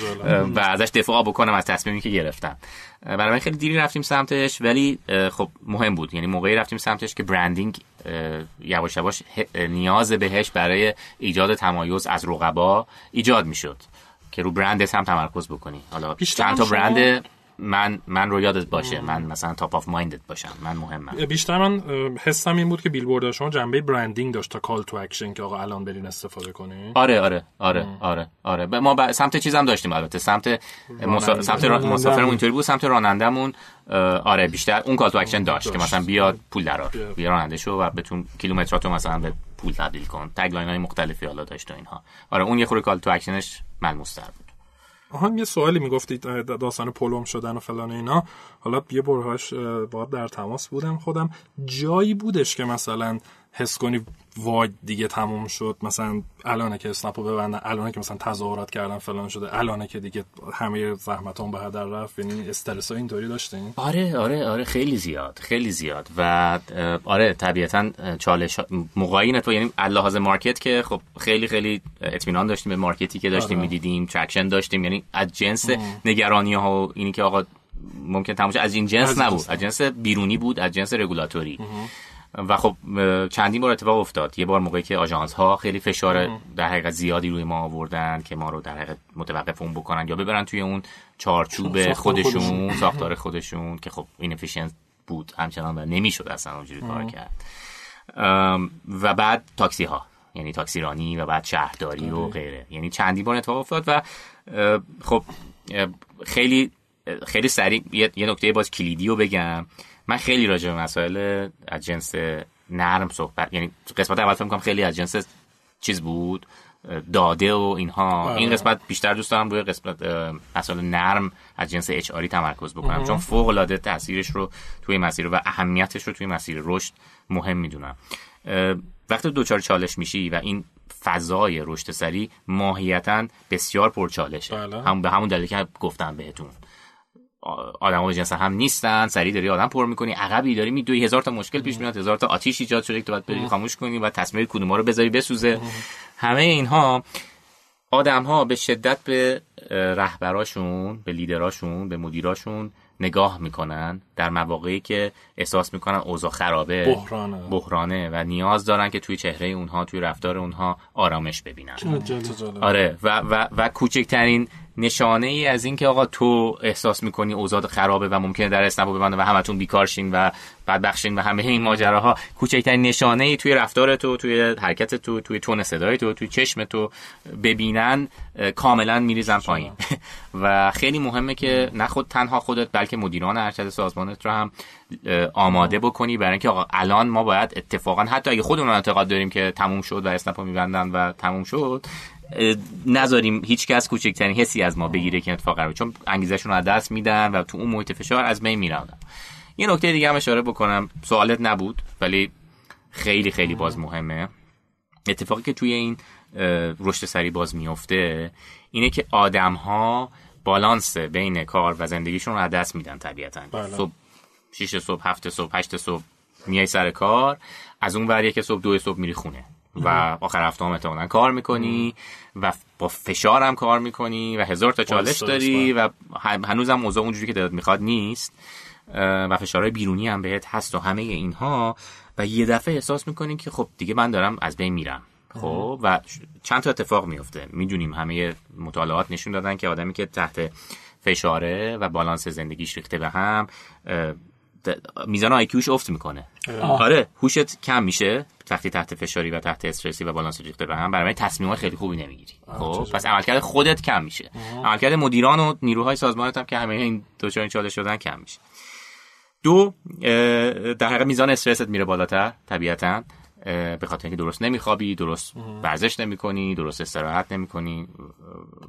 و ازش دفاع بکنم از تصمیمی که گرفتم. برای من خیلی دیری رفتیم سمتش ولی خب مهم بود. یعنی موقعی رفتیم سمتش که branding یواش یواش نیاز بهش برای ایجاد تمایز از رقبا ایجاد می‌شد که رو برندت هم تمرکز بکنی. حالا چند تا برند من من رو یادت باشه. من مثلا top of mind ت باشم. من مهمم. بیشتر من حسم این بود که بیلبورد شما جنبه branding داشت تا call to action که آقا الان برین استفاده کنین آره آره آره. آره آره. ما ب... سمت چیزم داشتیم البته. سمت مسا... سمت را... مسافرمون اینطوری بود. سمت رانندمون آره بیشتر اون call to action داشت, داشت. که مثلا بیاد پول درار بیا. راننده شو و بتون کیلومتراتو مثلا به پول تبدیل کن. tagline های مختلفی حالا داشت و اینها. آره اون یه خورده call to action ش ملموس بود. آها یه سوالی می‌گفتید داستان پلمب شدن و فلان اینا. حالا یه برهاش با در تماس بودم خودم. جایی بودش که مثلا حس کنی وای دیگه تموم شد. مثلا الانه که اسنپو ببندن الانه که مثلا تظاهرات کردن فلان شده الانه که دیگه همه زحمتام به هدر رفت. یعنی استرس اینطوری داشتین؟ آره آره آره خیلی زیاد خیلی زیاد. و آره طبیعتا چالش موقعی تو یعنی لحاظ market که خب خیلی خیلی اطمینان داشتیم به market ی که داشتیم آره. می‌دیدیم traction داشتیم. یعنی از جنس نگرانی ها و اینی که آقا ممکنه تموم شه از این جنس نبود. از جنس بیرونی بود از جنس رگولاتوری. و خب چندین بار اتفاق افتاد. یه بار موقعی که آژانس ها خیلی فشار در حقیقت زیادی روی ما آوردن که ما رو در حقیقت متوقف اون بکنن یا ببرن توی اون چارچوب خودشون ساختار خودشون که خب این بود همچنان و نمی‌شد اصلا اونجوری کار کرد. و بعد تاکسی ها یعنی تاکسی رانی و بعد شهرداری و آره. غیره. یعنی چندی بار اتفاق افتاد و خب خیلی خیلی سریع یه نکته باز کلیدی رو بگم. من خیلی راجع به مسائل از جنس نرم صحبت یعنی قسمت اول فکر خیلی از جنس چیز بود داده و اینها. آره. این قسمت بیشتر دوست دارم روی قسمت مسائل نرم از جنس اچ تمرکز بکنم. چون فوق العاده تاثیرش رو توی مسیر و اهمیتش رو توی مسیر رشد مهم می‌دونم. وقتی دوچار چالش میشی و این فضای رشد سری ماهیتا بسیار پرچالشه بله. هم به همون دلیل که گفتم بهتون. آدم های جنس هم نیستن سریع داری آدم پر می‌کنی عقبی داری میدوی هزار تا مشکل پیش میاد هزار تا آتیش ایجاد شده که تو باید بری خاموش کنی و تصمیم کدوم رو بذاری بسوزه. همه اینها آدم ها به شدت به رهبراشون به لیدراشون به مدیراشون نگاه می‌کنن در مواقعی که احساس می‌کنن اوضاع خرابه بحرانه. بحرانه و نیاز دارن که توی چهره اونها توی رفتار اونها آرامش ببینن آره و و و کوچکترین نشانه ای از اینکه آقا تو احساس می‌کنی اوضاع خرابه و ممکنه در اسنپو ببنده و همتون بیکارشین و بدبخشین و همه این ماجراها کوچکترین نشانه ای توی رفتار تو توی حرکت تو توی تون صدای تو توی چشم تو ببینن کاملا میریزن پایین. و خیلی مهمه که نه خود تنها خودت بلکه مدیران ارشد سازمانت رو هم آماده بکنی برای اینکه آقا الان ما باید اتفاقا حتی اگه خودمون اعتقاد داریم که تموم شد و اسنپو میبندن و تموم شد نذاریم هیچ کس کوچکترین حسی از ما بگیره که اتفاق قرار چون انگیزشون رو از دست میدن و تو اون محیط فشار از بین میرن. یه نکته دیگه هم اشاره بکنم. سوالت نبود ولی خیلی خیلی باز مهمه. اتفاقی که توی این رشد سری باز میفته اینه که آدم ها بالانس بین کار و زندگیشون رو از دست میدن طبیعتا. بله. صبح 6 صبح هفت صبح 8 صبح میای سر کار از اون ور که صبح دو صبح میری خونه و آخر هفته هم احتمالا کار می‌کنی و با فشار هم کار می‌کنی و هزار تا چالش داری و هنوز هم موضوع اونجوری که دلت می‌خواد نیست. و فشارهای بیرونی هم بهت هست و همه اینها. و یه دفعه احساس می‌کنی که خب دیگه من دارم از بین میرم. خب و چند تا اتفاق میفته می‌دونیم همه مطالعات نشون دادن که آدمی که تحت فشاره و بالانس زندگیش ریخته به هم میزان آیکیوش افت می‌کنه. آره هوشت کم میشه وقتی تحت فشاری و تحت استرسی و بالانس ریخته به هم برای تصمیمات خیلی خوبی نمی‌گیری. خب پس عملکرد خودت کم میشه. عملکرد مدیران و نیروهای سازمانت هم که همه این دو این چالش شدن کم میشه. دو در حقیقت میزان استرست میره بالاتر طبیعتا به خاطر اینکه درست نمیخوابی درست ورزش نمی‌کنی درست استراحت نمی‌کنی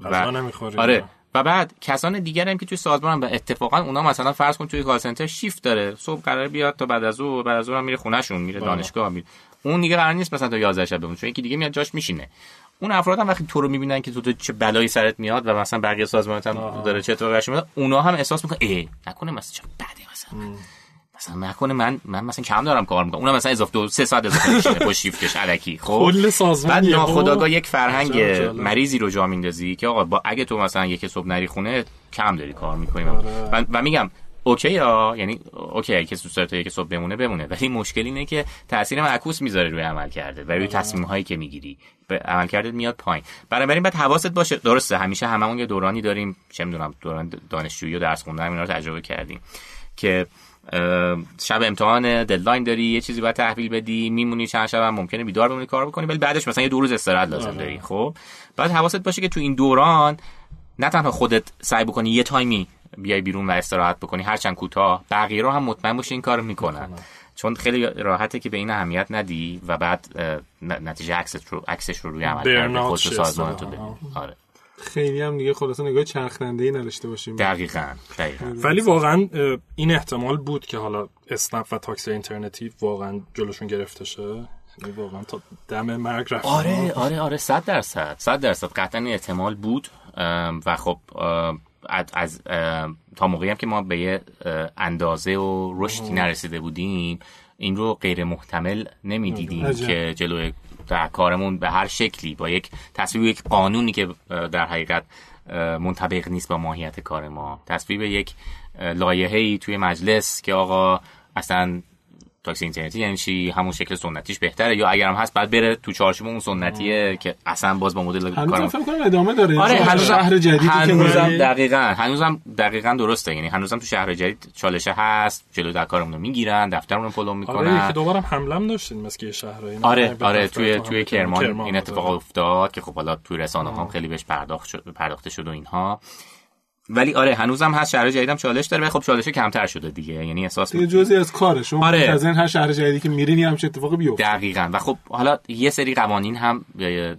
و آره. و بعد کسان دیگر هم که توی سازمان هم اتفاقا اونا مثلا فرض کن توی کال سنتر شیفت داره صبح قرار بیاد تا بعد از او بعد از او هم میره خونهشون میره بله. دانشگاه میره. اون دیگه قرار نیست مثلا تا 11 شب بمونه چون یکی دیگه میاد جاش میشینه. اون افراد هم وقتی تو رو می‌بینن که تو, تو چه بلایی سرت میاد و مثلا بقیه سازمانت هم داره چه اتفاقی میاد اونا هم احساس می‌کنن ای نکنه مثلا چه بده مثلا. مثلا نکنه من من مثلا کم دارم کار می‌کنم. اونم مثلا اضافه دو سه ساعت اضافه میشه با شیفتش الکی خب؟ کل سازمان بعد ناخداگاه یک فرهنگ مریضی رو جا میندازی که آقا با اگه تو مثلا یک صبح نری خونه کم داری کار می‌کنی. آره. و, و میگم okay ها یعنی okay که تا یک صبح بمونه بمونه. ولی مشکل اینه که تاثیر معکوس می‌ذاره روی عملکرده و روی آره. تصمیم هایی که می‌گیری. به عمل کرده میاد پایین. برای بعد حواست باشه. درسته همیشه هممون یه دورانی داریم چه می‌دونم دوران دانشجویی و درس خوندن اینا رو تجربه کردیم که شب امتحان ددلاین داری یه چیزی باید تحویل بدی میمونی چند شب هم ممکنه بیدار بمونی کار بکنی ولی بعدش مثلا یه دو روز استراحت لازم داری. آره. خب؟ بعد حواست باشه که تو این دوران نه تنها خودت سعی بکنی یه تایمی بیای بیرون و استراحت بکنی. هرچند کوتاه. بقیه رو هم مطمئن باشه این کارو می‌کنن. چون خیلی راحته که به این اهمیت ندی و بعد نتیجه عکسش رو عکسش رو روی عمل کرده. سازمان تو آره. خیلی هم دیگه خلاص نگاه چرخنده ای نداشته باشیم. دقیقاً. دقیقاً. ولی واقعا این احتمال بود که حالا اسنپ و تاکسی اینترنتی واقعا جلوشون گرفته شه. یعنی واقعا تا دم مرگ رفت. آره آره آره. 100 درصد. 100 درصد. قطعا احتمال بود. و خب از تا موقعی هم که ما به یه اندازه و رشدی نرسیده بودیم این رو غیر محتمل نمی‌دیدیم که جلوی در کارمون به هر شکلی با یک تصویب یک قانونی که در حقیقت منطبق نیست با ماهیت کار ما. تصویب یک لایحه‌ای توی مجلس که آقا اصلا تاکسی اینترنتی یعنی چی همون شکل سنتیش بهتره؟ یا اگرم هست بعد بره تو چارچوب اون سنتیه که اصلا باز با مدل کار فکر کنم ادامه داره. آره هنوز شهر جدیدی هنوزم دقیقاً هنوزم دقیقاً درسته. یعنی هنوزم تو شهر جدید چالشه هست جلو در کارمون رو می‌گیرن دفترمون رو فالو می‌کنن. آره یکی دوبارم حمله داشتین مثل شهر آره آره توی توی کرمان این اتفاق افتاد که خب حالا توی رسانه هم خیلی بهش پرداخت شد پرداخته شد و اینها. ولی آره هنوزم هست شهر جدیدم چالش داره و خب چالش کمتر شده دیگه یعنی احساس یه جزئی از کاره. شما آره. از این هر شهر جدیدی که میرین هم چه اتفاقی بیفته؟ دقیقاً. و خب حالا یه سری قوانین هم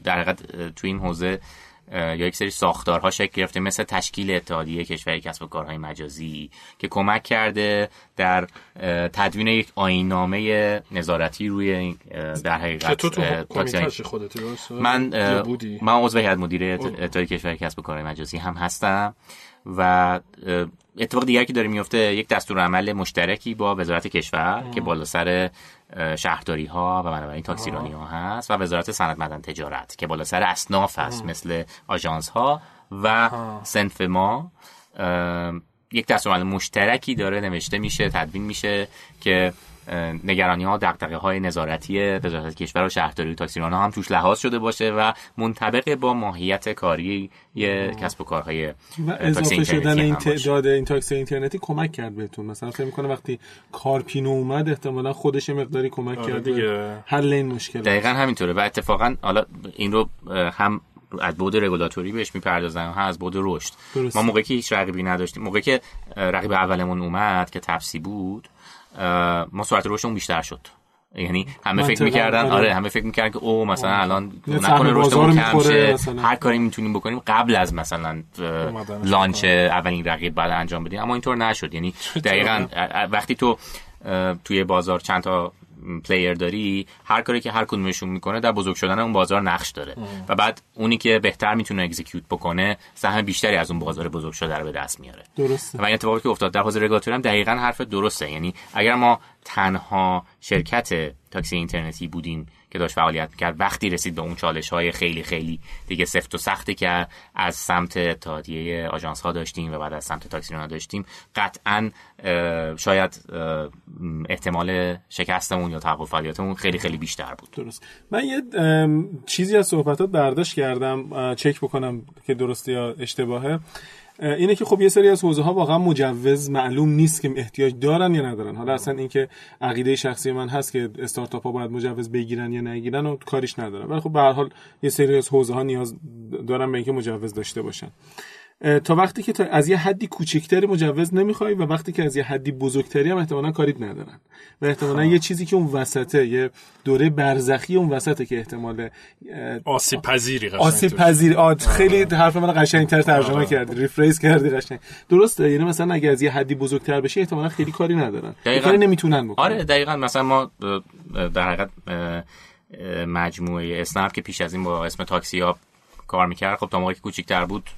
در حقیقت تو این حوزه یا یک سری ساختارها شکل گرفته مثل تشکیل اتحادیه کشوری کسب و کارهای مجازی که کمک کرده در تدوین یک آینامه نظارتی روی در حقیقت تو تو خودتی من من عضو هیئت مدیره اتحادیه کشوری کسب و کارهای مجازی هم هستم. و اتفاق دیگری که داره میفته یک دستور عمل مشترکی با وزارت کشور که بالا سر شهرداری ها و بنابراین تاکسیرانی ها هست و وزارت صنعت مدن تجارت که بالا سر اصناف هست مثل آژانس ها. و سنف ما یک دستور عمل مشترکی داره نوشته میشه تدوین میشه که نگرانی ها دقدقه های نظارتی وزارت کشور و شهرداری و تاکسیران هم توش لحاظ شده باشه و منطبق با ماهیت کاری کسب و کارهای و اضافه شدن این تعداد این تاکسی اینترنتی کمک کرد بهتون. مثلا فکر می‌کنه وقتی کارپینو اومد احتمالا خودش مقداری کمک آره کرد دیگه. حل این مشکل دقیقا همینطوره و اتفاقا حالا این رو هم از بود رگولاتوری بهش می‌پردازن هم از بود رشد. ما موقعی که هیچ رقیبی نداشتیم موقعی که رقیب اولمون اومد که تپسی بود ما سرعت رشدمون بیشتر شد. یعنی همه فکر می‌کردن آره. آره همه فکر می‌کردن که او مثلا الان نکنه رشدمون کم شه. هر کاری می‌تونیم بکنیم قبل از مثلا launch اولین رقیب بعد انجام بدیم. اما اینطور نشد. یعنی دقیقا وقتی تو توی بازار چند تا player داری هر کاری که هر کدومشون می‌کنه در بزرگ شدن اون بازار نقش داره. و بعد اونی که بهتر می‌تونه execute بکنه سهم بیشتری از اون بازار بزرگ شده رو به دست میاره. درسته. و این اتفاقی که افتاد در حوزه رگولاتوری هم دقیقا حرف درسته. یعنی اگر ما تنها شرکت تاکسی اینترنتی بودیم که داشت فعالیت کرد وقتی رسید به اون چالش های خیلی خیلی دیگه سفت و سختی که از سمت اتحادیه آژانس ها داشتیم و بعد از سمت تاکسی ها داشتیم قطعا شاید احتمال شکستمون یا توقف فعالیتمون خیلی خیلی بیشتر بود. درست. من یه چیزی از صحبتات برداشت کردم چک بکنم که درسته یا اشتباهه. اینه که خب یه سری از حوزه ها واقعا مجوز معلوم نیست که احتیاج دارن یا ندارن. حالا اصلا اینکه عقیده شخصی من هست که استارتاپ ها باید مجوز بگیرن یا نگیرن و کاریش ندارم. ولی خب به هر حال یه سری از حوزه ها نیاز دارن به اینکه مجوز داشته باشن. تا وقتی که تا از یه حدی کوچکتری مجوز نمی‌خوای و وقتی که از یه حدی بزرگتری هم احتمالا کاریت ندارن. و احتمالا یه چیزی که اون وسطه یه دوره برزخی اون وسطه که احتمال آسیب پذیری آسیب پذیر آد خیلی حرف من قشنگتر ترجمه کردی ریفریز کردی قشنگ. درسته یعنی مثلا اگه از یه حدی بزرگتر بشه احتمالا خیلی کاری ندارن. دقیقاً. نمی‌تونن بکنن. آره دقیقاً. مثلا ما در حقیقت مجموعه اسنپ که پیش از این با اسم تاکسی یاب کار می‌کرد خب تا موقعی که کوچیک‌تر بود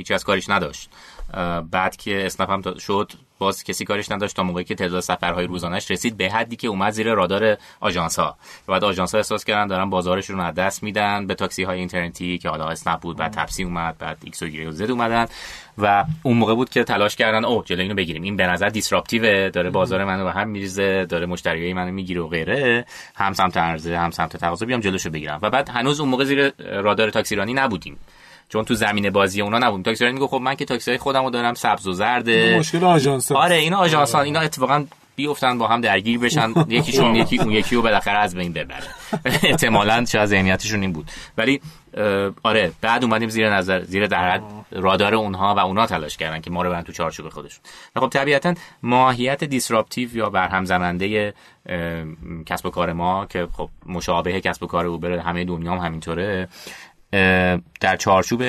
هیچکس کاریش نداشت. بعد که اسنپ هم شد باز کسی کارش نداشت تا موقعی که تعداد سفرهای روزانش رسید. به حدی که اومد زیر رادار آژانس ها و بعد آژانس ها احساس کردن دارن بازارشون رو از دست میدن. به تاکسی های اینترنتی که حالا اسنپ بود بعد تپسی اومد بعد X و Z اومدن و اون موقع بود که تلاش کردن او جلوی اینو بگیریم. این به نظر disruptive داره بازار منو به هم میریزه داره مشتریای منو می‌گیره و غیره. هم سمت عرضه هم سمت تقاضا بیام جلوشو بگیرم. و بعد هنوز اون موقع زیر رادار تاکسیرانی نبودیم. چون تو زمین بازی اونا نبود. تاکسی میگه خب من که تاکسی خودمو دارم سبز و زرده مشکل آژانس. آره اینا آژانسان اینا اتفاقا بیفتن با هم درگیر بشن. یکیشون یکی اون یکی رو بالاخره از بین ببره. احتمالاً شاید ذهنیتشون این بود. ولی آره بعد اومدیم زیر نظر زیر در رادار اونها و اونها تلاش کردن که ما رو برن تو چارچوب خودشون. خب طبیعتا ماهیت دیسراپتیو یا برهم زننده کسب و کار ما که خب مشابه کسب و کار اوبر همه دنیا هم همینطوره. در چارچوب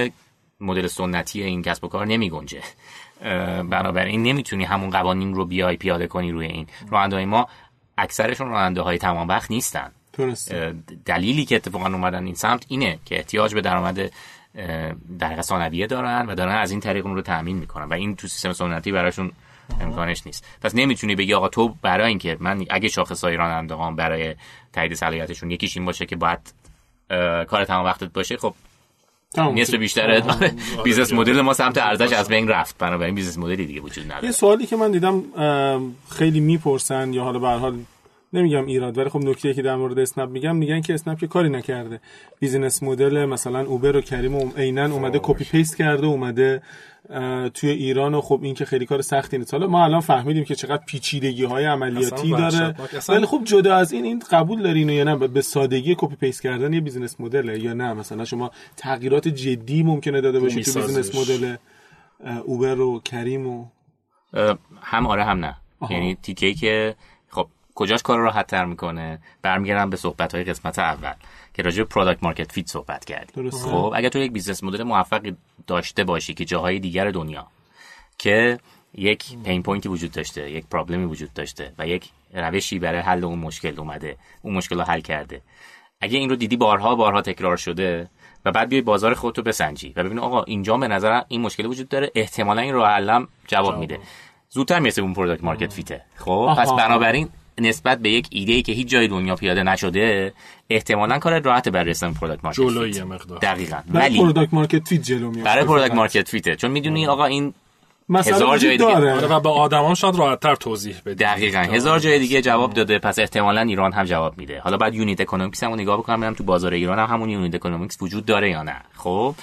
مدل سنتی این کسب و کار نمی گنجه. بنابراین نمی‌تونی همون قوانین رو بیای پیاده کنی روی این. راننده ما اکثرشون راننده های تمام وقت نیستن. دلیلی که اتفاقا اومدن این سمت اینه که احتیاج به درآمد در ثانویه دارن و دارن از این طریق اون رو تامین می‌کنن و این تو سیستم سنتی براشون امکانش نیست. پس نمی‌تونی بگی آقا تو برای اینکه من اگه شاخص های راننده برای تایید صلاحیتشون یکیش این باشه که باید کار تمام وقتت باشه خب نصف بیشتر business model ما سمت عرضه‌ش از بین رفت. بنابراین business model ی دیگه وجود نداره. یه سوالی که من دیدم خیلی می‌پرسن یا حالا به هر حال نمیگم ایراد ولی خب نکته که در مورد اسنپ میگم میگن که اسنپ که کاری نکرده. business model مثلا اوبر و کریم و عینا اومده copy paste کرده اومده توی ایران و خب این که خیلی کار سختی نیست. حالا ما الان فهمیدیم که چقدر پیچیدگی های عملیاتی داره. ولی خب جدا از این این قبول دارین یا نه؟ به سادگی copy paste کردن یه business model ه یا نه؟ مثلا شما تغییرات جدی ممکنه داده باشید تو business model اوبر و کریم و هم آره هم نه. آها. یعنی تیکه که خب کجاش کار راحت تر می‌کنه؟ برمیگردم به صحبت های قسمت اول. که راجع به product market fit صحبت کردیم. خب اگر تو یک business model موفقی داشته باشی که جاهای دیگر دنیا که یک pain point ی وجود داشته یک problem ی وجود داشته و یک روشی برای حل اون مشکل اومده اون مشکل رو حل کرده. اگه این رو دیدی بارها بارها تکرار شده و بعد بیای بازار خودتو بسنجی و ببینی آقا اینجا به نظر این مشکل وجود داره احتمالا این راه حلم جواب میده. زودتر می‌رسه اون product market fit ه خب پس بنابراین نسبت به یک ایده ای که هیچ جای دنیا پیاده نشده احتمالا کار راحت برای رسیدن product market جلو یه مقدار دقیقاً. ولی product market fit جلو میاد. برای product market fit ه چون می‌دونی آقا این هزار جای دیگه آره و به آدمان شاید راحت‌تر توضیح بده دقیقاً. هزار جای دیگه جواب داده پس احتمالا ایران هم جواب میده. حالا بعد unit economics هم نگاه بکنم ببینم تو بازار ایران هم همون unit economics وجود داره یا نه. خب؟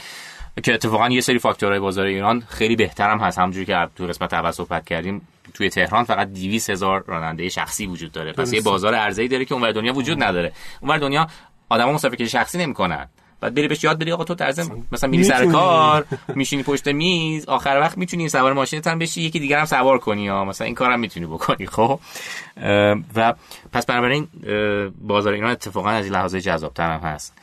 که اتفاقا یه سری فاکتورهای بازار ایران خیلی بهترم هست. همونجوری که تو قسمت اول صحبت کردیم توی تهران فقط 200 هزار راننده شخصی وجود داره. پس یه بازار عرضه‌ای داره که اونور دنیا وجود نداره. اونور دنیا آدما مسافرکشی شخصی نمی‌کنن. بعد بری بهش یاد بدی آقا تو طرز مثلا میری سر کار میشینی پشت میز آخر وقت می‌تونی سوار ماشینت هم بشی یکی دیگر هم سوار کنی یا مثلا این کارم می‌تونی بکنی خب؟ و پس بنابراین بازار ایران اتفاقا از این لحاظ جذابتر هم هست.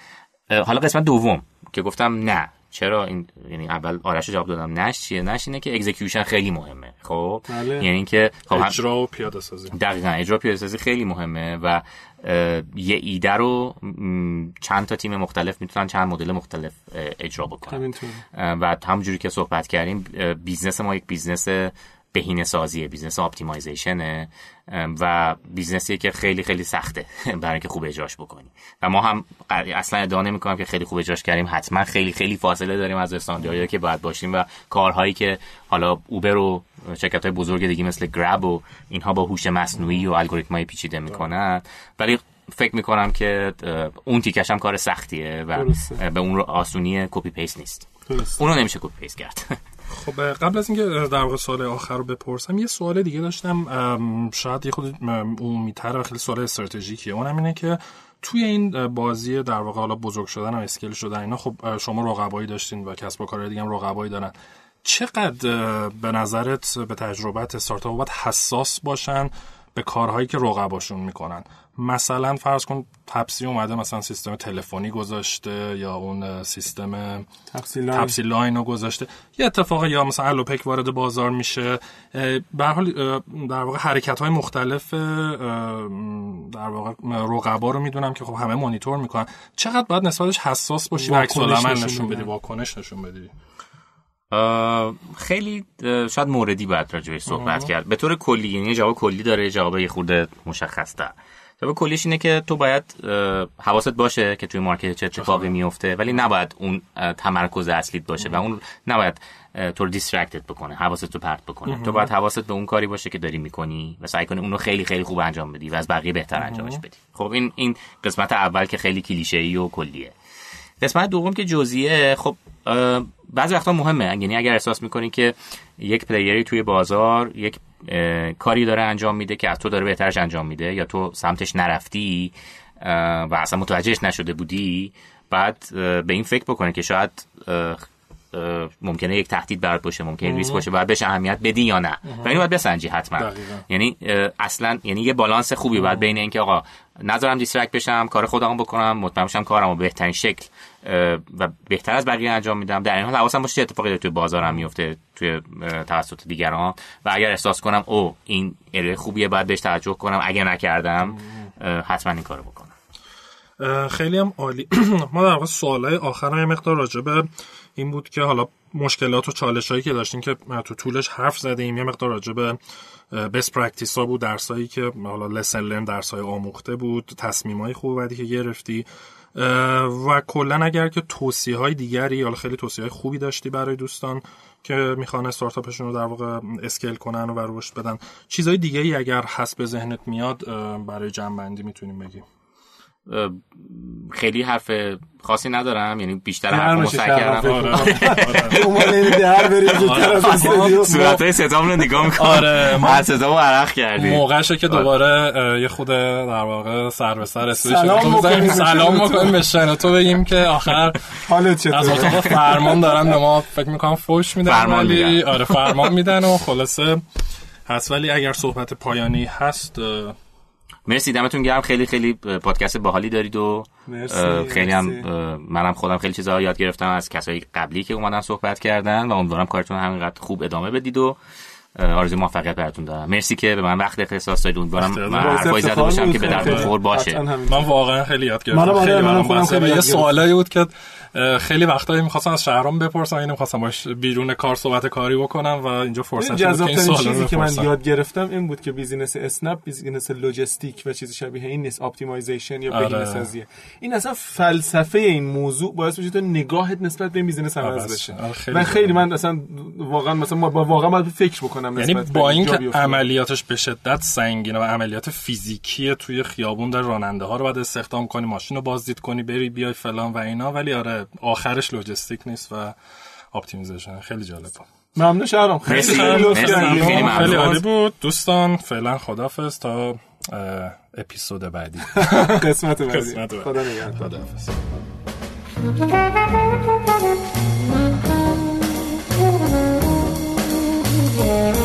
حالا قسمت دوم که گفتم نه چرا این یعنی اول آرش جواب دادم نش چیه؟ نش اینه که اکزیکیوشن خیلی مهمه. خب؟ بله. یعنی اینکه خب اجرا و پیاده سازی. دقیقاً اجرا پیاده سازی خیلی مهمه و یه ایده رو چند تا تیم مختلف می‌تونن چند مدل مختلف اجرا بکنن. و همونجوری که صحبت کردیم business ما یک business بهینه سازی business optimization ه و business ی که خیلی خیلی سخته برای اینکه خوب اجراش بکنی. و ما هم اصلا ادعا نمی‌کنم که خیلی خوب اجراش کردیم. حتما خیلی خیلی فاصله داریم از استانداردهایی که باید باشیم و کارهایی که حالا اوبر و شرکت های بزرگ دیگه مثل گراب و اینها با هوش مصنوعی و الگوریتمای پیچیده می‌کنن. ولی فکر می‌کنم که اون تیکش هم کار سختیه و به اون رو آسونی copy paste نیست. اون رو نمیشه copy paste کرد. خب قبل از اینکه در واقع سوال آخر رو بپرسم یه سوال دیگه داشتم. شاید یه خورده عمیق‌تر و خیلی سوال استراتژیکیه. اونم اینه که توی این بازی در واقع حالا بزرگ شدن و scale شدن اینا خب شما رقبایی داشتین و کسب و کار دیگه هم رقبایی دارن. چقدر به نظرت به تجربه‌ت استارتاپ باید حساس باشن به کارهایی که رقباشون می‌کنن؟ مثلا فرض کن تپسی اومده مثلا سیستم تلفنی گذاشته یا اون سیستم تپسی لاین. رو گذاشته. یه اتفاق یا مثلا الوپک وارد بازار میشه. به هر حال در واقع حرکت های مختلف در واقع رقبا رو می‌دونم که خب همه مانیتور می‌کنن. چقدر باید نسبتش حساس باشی و عکس نشون بدی؟ واکنش نشون بدی. خیلی شاید موردی باید راجبش صحبت کرد. به طور کلی یعنی جواب کلی داره جواب یه خورده مشخص تر جواب کلیش اینه که تو باید حواست باشه که توی مارکت چه اتفاقی میفته ولی نباید اون تمرکز اصلیت باشه و اون نباید تو رو دیسترکتد بکنه حواست رو پرت بکنه. تو باید حواست به اون کاری باشه که داری می‌کنی و سعی کنی اون رو خیلی خیلی خوب انجام بدی و از بقیه بهتر انجامش بدی. خب این این قسمت اول که خیلی کلیشه ای و کلیه. قسمت دوم که جزئیه خب بعضی وقتا مهمه. یعنی اگر احساس می‌کنی که یک پلیری توی بازار یک کاری داره انجام میده که از تو داره بهترش انجام میده یا تو سمتش نرفتی و اصلا متوجهش نشده بودی بعد به این فکر بکنه که شاید ممکنه یک تهدید برات باشه ممکنه ریسک باشه باید بهش اهمیت بدی یا نه. و اینو باید بسنجی حتما. یعنی اصلا یعنی یه بالانس خوبی باید بین اینکه آقا نذارم دیسترکت بشم کار خودم بکنم مطمئن بشم کارمو بهترین شکل و بهتر از بقیه انجام میدم. در این حال حواسم باشه اتفاقی داره توی بازارم میفته توی توسط دیگران. و اگر احساس کنم او این ایده خوبیه باید بهش توجه کنم. اگر نکردم حتما این کارو بکنم. خیلی هم عالی. ما در واقع سوالای آخر یه مقدار راجع به این بود که حالا مشکلات و چالش هایی که داشتیم که تو طولش حرف زدیم یه مقدار راجع به best practice ها بود درسایی که حالا lesson learned درس های آموخته بود تصمیم های خوب بعدی که گرفتی. و کلا اگر که توصیه های دیگری حالا خیلی توصیه های خوبی داشتی برای دوستان که می‌خوان استارتاپشون رو در واقع scale کنن و رشد بدن. چیزهای دیگه ای اگر حسب ذهنت میاد برای جمع‌بندی می‌تونیم بگیم. خیلی حرف خاصی ندارم یعنی بیشتر حرف مسعی کردم. صورت های ستام رو نگاه می‌کنم. آره. ما ستام رو عرق کردیم. موقعشه که دوباره یه خود در واقع سر به سر سلام سلام می‌کنیم به تو بگیم که آخر حالت چطوره؟ از اتاق فرمان دارن به ما فکر می‌کنم فوش میدن ولی آره فرمان میدن و خلاصه هست. ولی اگر صحبت پایانی هست مرسی دمتون گرم. خیلی خیلی پادکست باحالی دارید و خیلی هم منم خودم خیلی چیزا یاد گرفتم از کسایی قبلی که اومدن صحبت کردن و امیدوارم کارتون همینقدر خوب ادامه بدید و آرزوی موفقیت براتون دارم. مرسی که به من وقت اختصاص دادید امیدوارم حرفای زده باشم که به درد خور باشه. من واقعا خیلی یاد گرفتم. خیلی من خودم خیلی یه سوالایی بود که خیلی وقتایی می‌خواستم از شهرام بپرسم اینو می‌خواستم باش بیرون کار صحبت کاری بکنم و اینجا فرصت که این چیزی که من یاد گرفتم این بود که business اسنپ business لوجستیک و چیز شبیه این نیست optimization یا بهینه سازی. این اصلا فلسفه این موضوع باعث میشه تو نگاهت نسبت به این business عوض بشه. من خیلی من اصلا واقعا مثلا واقعا باید فکر بکنم یعنی با اینکه عملیاتش به شدت سنگینه و عملیات فیزیکی توی خیابون در راننده ها رو باید استخدام کنی ماشین رو بازدید کنی بری بیای فلان و اینا ولی آره آخرش لوجستیک نیست و optimization. خیلی جالب بود. ممنون شهرام. خیلی خیلی عالی بود. دوستان فعلا خدافظ تا اپیزود بعدی. قسمت بعدی. خدا نگهدار. خدافظ